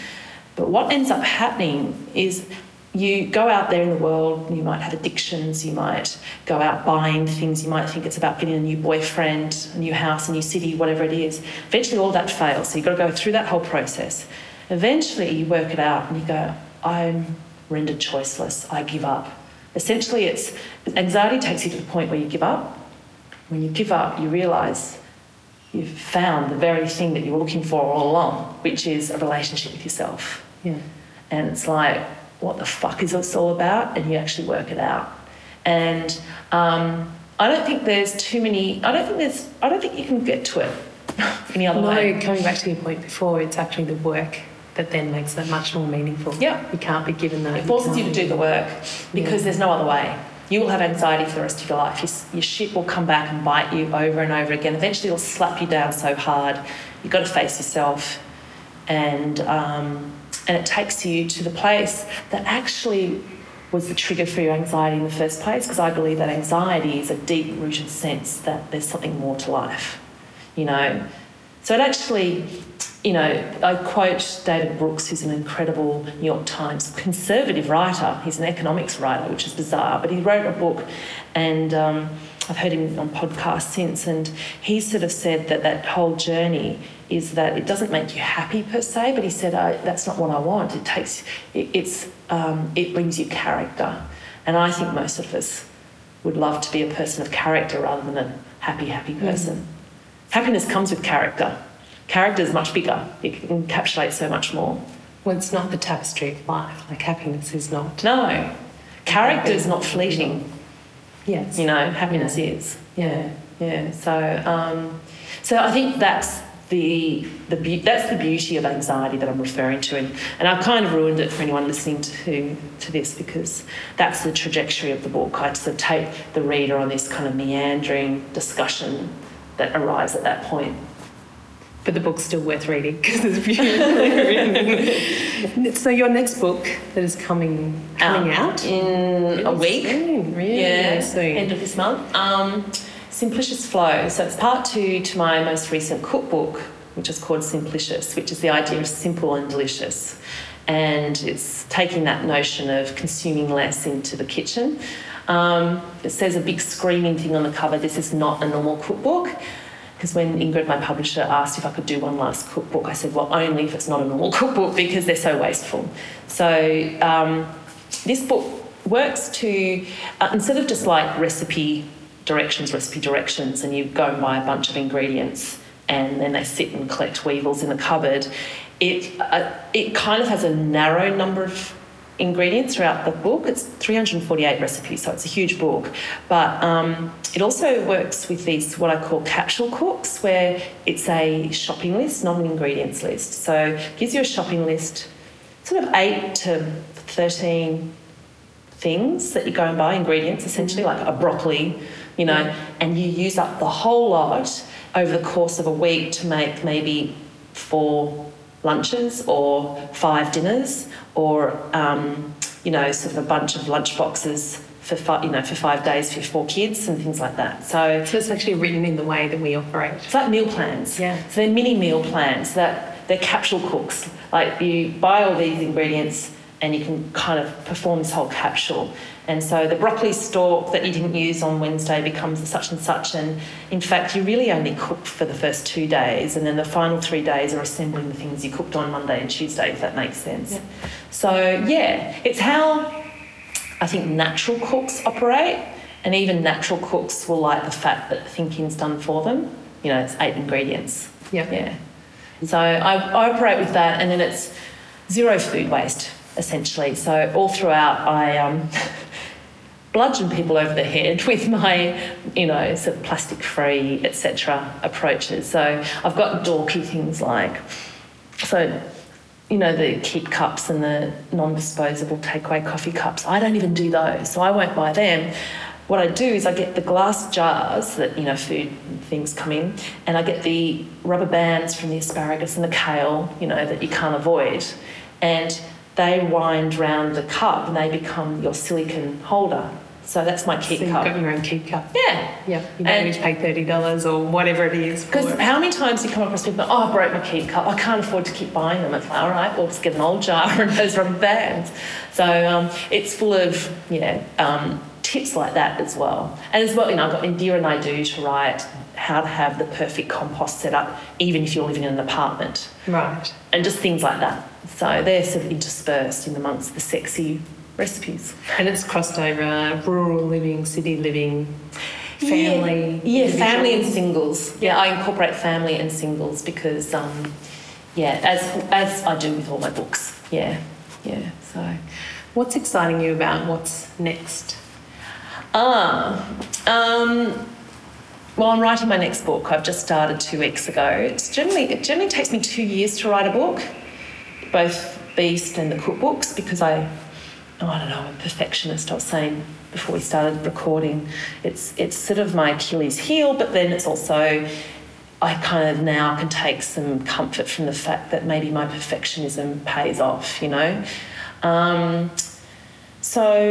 But what ends up happening is you go out there in the world, you might have addictions, you might go out buying things, you might think it's about getting a new boyfriend, a new house, a new city, whatever it is. Eventually, all that fails. So you've got to go through that whole process. Eventually, you work it out and you go, I'm rendered choiceless, I give up. Essentially, it's anxiety takes you to the point where you give up. When you give up, you realise you've found the very thing that you were looking for all along, which is a relationship with yourself. Yeah. And it's like, what the fuck is this all about? And you actually work it out. And um, I don't think there's too many. I don't think there's. I don't think you can get to it [LAUGHS] any other no, way. coming back to your point before, it's actually the work that then makes it much more meaningful. Yeah. You can't be given that. It forces you, to do the work because yeah. there's no other way. you will have anxiety for the rest of your life. Your, your shit will come back and bite you over and over again. Eventually, it'll slap you down so hard. You've got to face yourself, and um, and it takes you to the place that actually was the trigger for your anxiety in the first place. Because I believe that anxiety is a deep-rooted sense that there's something more to life. You know, so it actually you know, I quote David Brooks, who's an incredible New York Times conservative writer. He's an economics writer, which is bizarre, but he wrote a book, and um, I've heard him on podcasts since, and he sort of said that that whole journey is that it doesn't make you happy per se, but he said that's not what I want. It takes, it, it's, um, it brings you character, and I think most of us would love to be a person of character rather than a happy, happy person. Mm. Happiness comes with character character is much bigger. It encapsulates so much more. Well, it's not the tapestry of life. Like happiness is not. No, character is not fleeting. Yes. You know, happiness yeah. is. Yeah, yeah. So, um, so I think that's the the be- that's the beauty of anxiety that I'm referring to, and and I've kind of ruined it for anyone listening to to this because that's the trajectory of the book. I sort of take the reader on this kind of meandering discussion that arrives at that point but the book's still worth reading because it's beautifully [LAUGHS] written. so your next book that is coming coming um, out in a week, soon, really yeah, soon. end of this month. Um, Simplicious Flow. So it's part two to my most recent cookbook, which is called Simplicious, which is the idea of simple and delicious. And it's taking that notion of consuming less into the kitchen. Um, it says a big screaming thing on the cover this is not a normal cookbook. Because when Ingrid, my publisher, asked if I could do one last cookbook, I said, well, only if it's not a normal [LAUGHS] cookbook because they're so wasteful. So um, this book works to, uh, instead of just like recipe directions, recipe directions, and you go and buy a bunch of ingredients and then they sit and collect weevils in the cupboard, it, uh, it kind of has a narrow number of ingredients throughout the book. It's 348 recipes, so it's a huge book. But um, it also works with these, what I call capsule cooks, where it's a shopping list, not an ingredients list. So it gives you a shopping list, sort of 8 to 13 things that you go and buy, ingredients essentially, like a broccoli, you know, and you use up the whole lot over the course of a week to make maybe four lunches or five dinners or um, you know sort of a bunch of lunch boxes for five, you know for five days for four kids and things like that. So, so it's actually written in the way that we operate. It's like meal plans. Yeah. So they're mini meal plans that they're capsule cooks. Like you buy all these ingredients and you can kind of perform this whole capsule. And so the broccoli stalk that you didn't use on Wednesday becomes such and such. And in fact, you really only cook for the first two days, and then the final three days are assembling the things you cooked on Monday and Tuesday, if that makes sense. Yeah. So, yeah, it's how I think natural cooks operate, and even natural cooks will like the fact that the thinking's done for them. You know, it's eight ingredients. Yeah. Yeah. So I, I operate with that, and then it's zero food waste essentially. So all throughout, I um, [LAUGHS] bludgeon people over the head [LAUGHS] with my, you know, sort of plastic free, etc. approaches. So I've got dorky things like, so, you know, the keep cups and the non disposable takeaway coffee cups. I don't even do those, so I won't buy them. What I do is I get the glass jars that, you know, food things come in, and I get the rubber bands from the asparagus and the kale, you know, that you can't avoid. And they wind round the cup and they become your silicon holder. So that's my keep so cup. You've got your own keep cup. Yeah. Yeah. You don't need to pay thirty dollars or whatever it is. Because how many times do you come across people? Oh, I broke my keep cup. I can't afford to keep buying them. It's like, all right, well, just get an old jar [LAUGHS] and those rubber bands. So um, it's full of yeah um, tips like that as well. And as well, you know, I've got Indira Naidoo to write how to have the perfect compost set up, even if you're living in an apartment. Right. And just things like that. So they're sort of interspersed in amongst the sexy recipes. And it's crossed over rural living, city living, family. Yeah, yeah family and singles. Yeah, I incorporate family and singles because, um, yeah, as as I do with all my books. Yeah, yeah. So, what's exciting you about what's next? Ah, um, well, I'm writing my next book. I've just started two weeks ago. It's generally it generally takes me two years to write a book, both Beast and the cookbooks, because I oh, I don't know, I'm a perfectionist. I was saying before we started recording, it's it's sort of my Achilles heel, but then it's also I kind of now can take some comfort from the fact that maybe my perfectionism pays off, you know. Um, so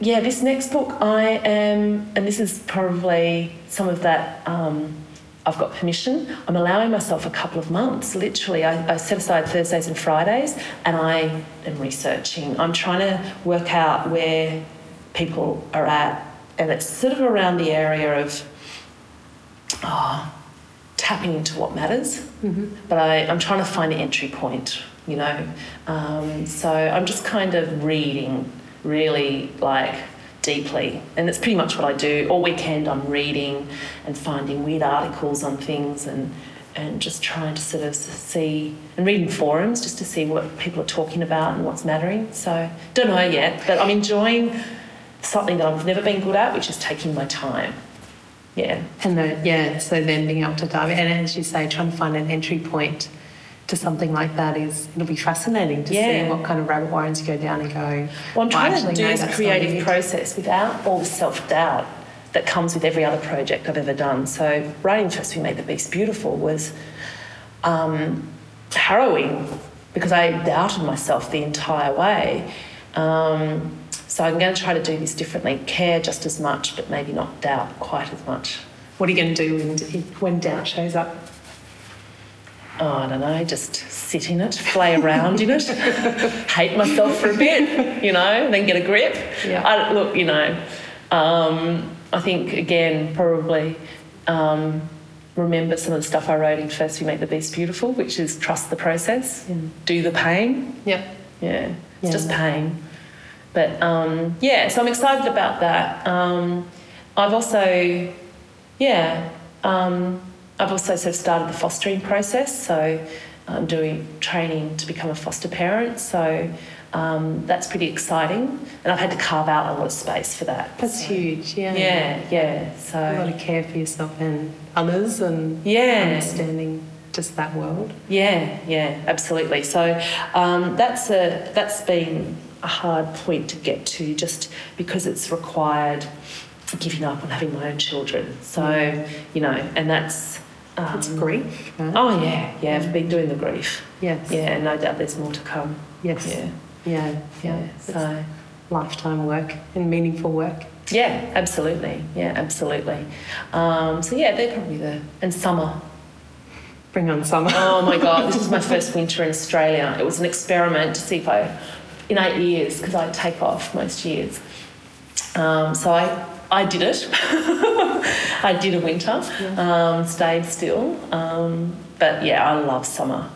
yeah, this next book I am, and this is probably some of that. Um, I've got permission. I'm allowing myself a couple of months. Literally, I, I, set aside Thursdays and Fridays, and I am researching. I'm trying to work out where people are at, and it's sort of around the area of oh, tapping into what matters. Mm-hmm. But I, am trying to find the entry point, you know. Um, so I'm just kind of reading, really like deeply. And that's pretty much what I do. All weekend I'm reading and finding weird articles on things and and just trying to sort of see and reading forums just to see what people are talking about and what's mattering. So don't know yet, but I'm enjoying something that I've never been good at, which is taking my time. Yeah. And the, yeah, so then being able to dive in, and as you say, trying to find an entry point to something like that is it'll be fascinating to yeah. see what kind of rabbit warrens you go down and go. Well, I'm trying to do this creative process without all the self doubt that comes with every other project I've ever done. So writing First We Made the Beast Beautiful was um, harrowing because I doubted myself the entire way. Um, so I'm going to try to do this differently, care just as much, but maybe not doubt quite as much. What are you going to do when, when doubt shows up? Oh, I don't know, just sit in it, play around in it, hate myself for a bit, you know, then get a grip. Yeah. I, look, you know, um, I think again, probably um, remember some of the stuff I wrote in First We Make the Beast Beautiful, which is trust the process, yeah. do the pain. Yeah. Yeah, it's yeah. just pain. But um, yeah, so I'm excited about that. Um, I've also, yeah, um, I've also sort of started the fostering process, so I'm doing training to become a foster parent. So um, that's pretty exciting, and I've had to carve out a lot of space for that. That's so, huge, yeah. Yeah, yeah. So a lot of care for yourself and others, and yeah, understanding just that world. Yeah, yeah, absolutely. So um, that's a that's been a hard point to get to, just because it's required giving up on having my own children. So you know, and that's um, it's grief. Oh yeah, yeah. I've been doing the grief. Yes. Yeah, and no doubt there's more to come. Yes. Yeah. Yeah. Yeah. yeah. So lifetime work and meaningful work. Yeah, absolutely. Yeah, absolutely. Um, so yeah, they're probably the and summer. Bring on summer. oh my god, this was my [LAUGHS] first winter in Australia. It was an experiment to see if I, in eight years, because I take off most years. Um, so I I did it. [LAUGHS] I did a winter, yeah. um, stayed still. Um, but yeah, I love summer.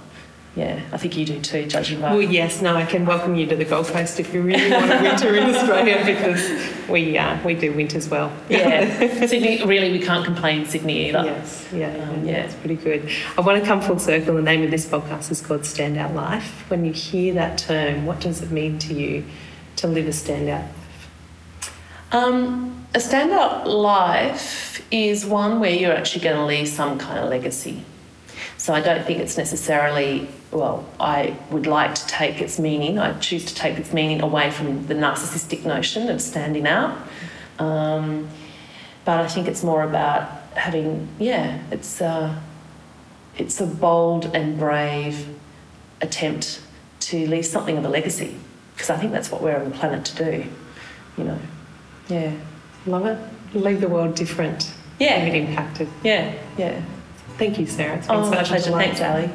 Yeah, I think you do too, judging by. Well, yes, no, I can welcome you to the Gold Coast if you really want a winter in Australia [LAUGHS] because we uh, we do winters well. Yeah, [LAUGHS] Sydney. Really, we can't complain Sydney either. Yes, yeah, um, yeah, it's pretty good. I want to come full circle. The name of this podcast is called Standout Life. When you hear that term, what does it mean to you to live a standout um, a standout life is one where you're actually going to leave some kind of legacy. So I don't think it's necessarily, well, I would like to take its meaning, I choose to take its meaning away from the narcissistic notion of standing out. Um, but I think it's more about having, yeah, it's a, it's a bold and brave attempt to leave something of a legacy because I think that's what we're on the planet to do, you know. Yeah. Love it. Leave the world different. Yeah. Leave it impacted. Yeah, yeah. Thank you, Sarah. It's been oh, such a pleasure. Thanks, Ali.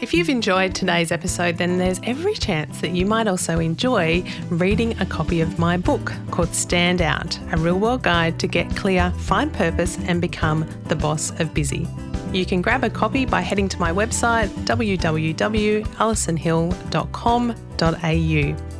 If you've enjoyed today's episode, then there's every chance that you might also enjoy reading a copy of my book called Stand Out A Real World Guide to Get Clear, Find Purpose, and Become the Boss of Busy. You can grab a copy by heading to my website www.alisonhill.com.au.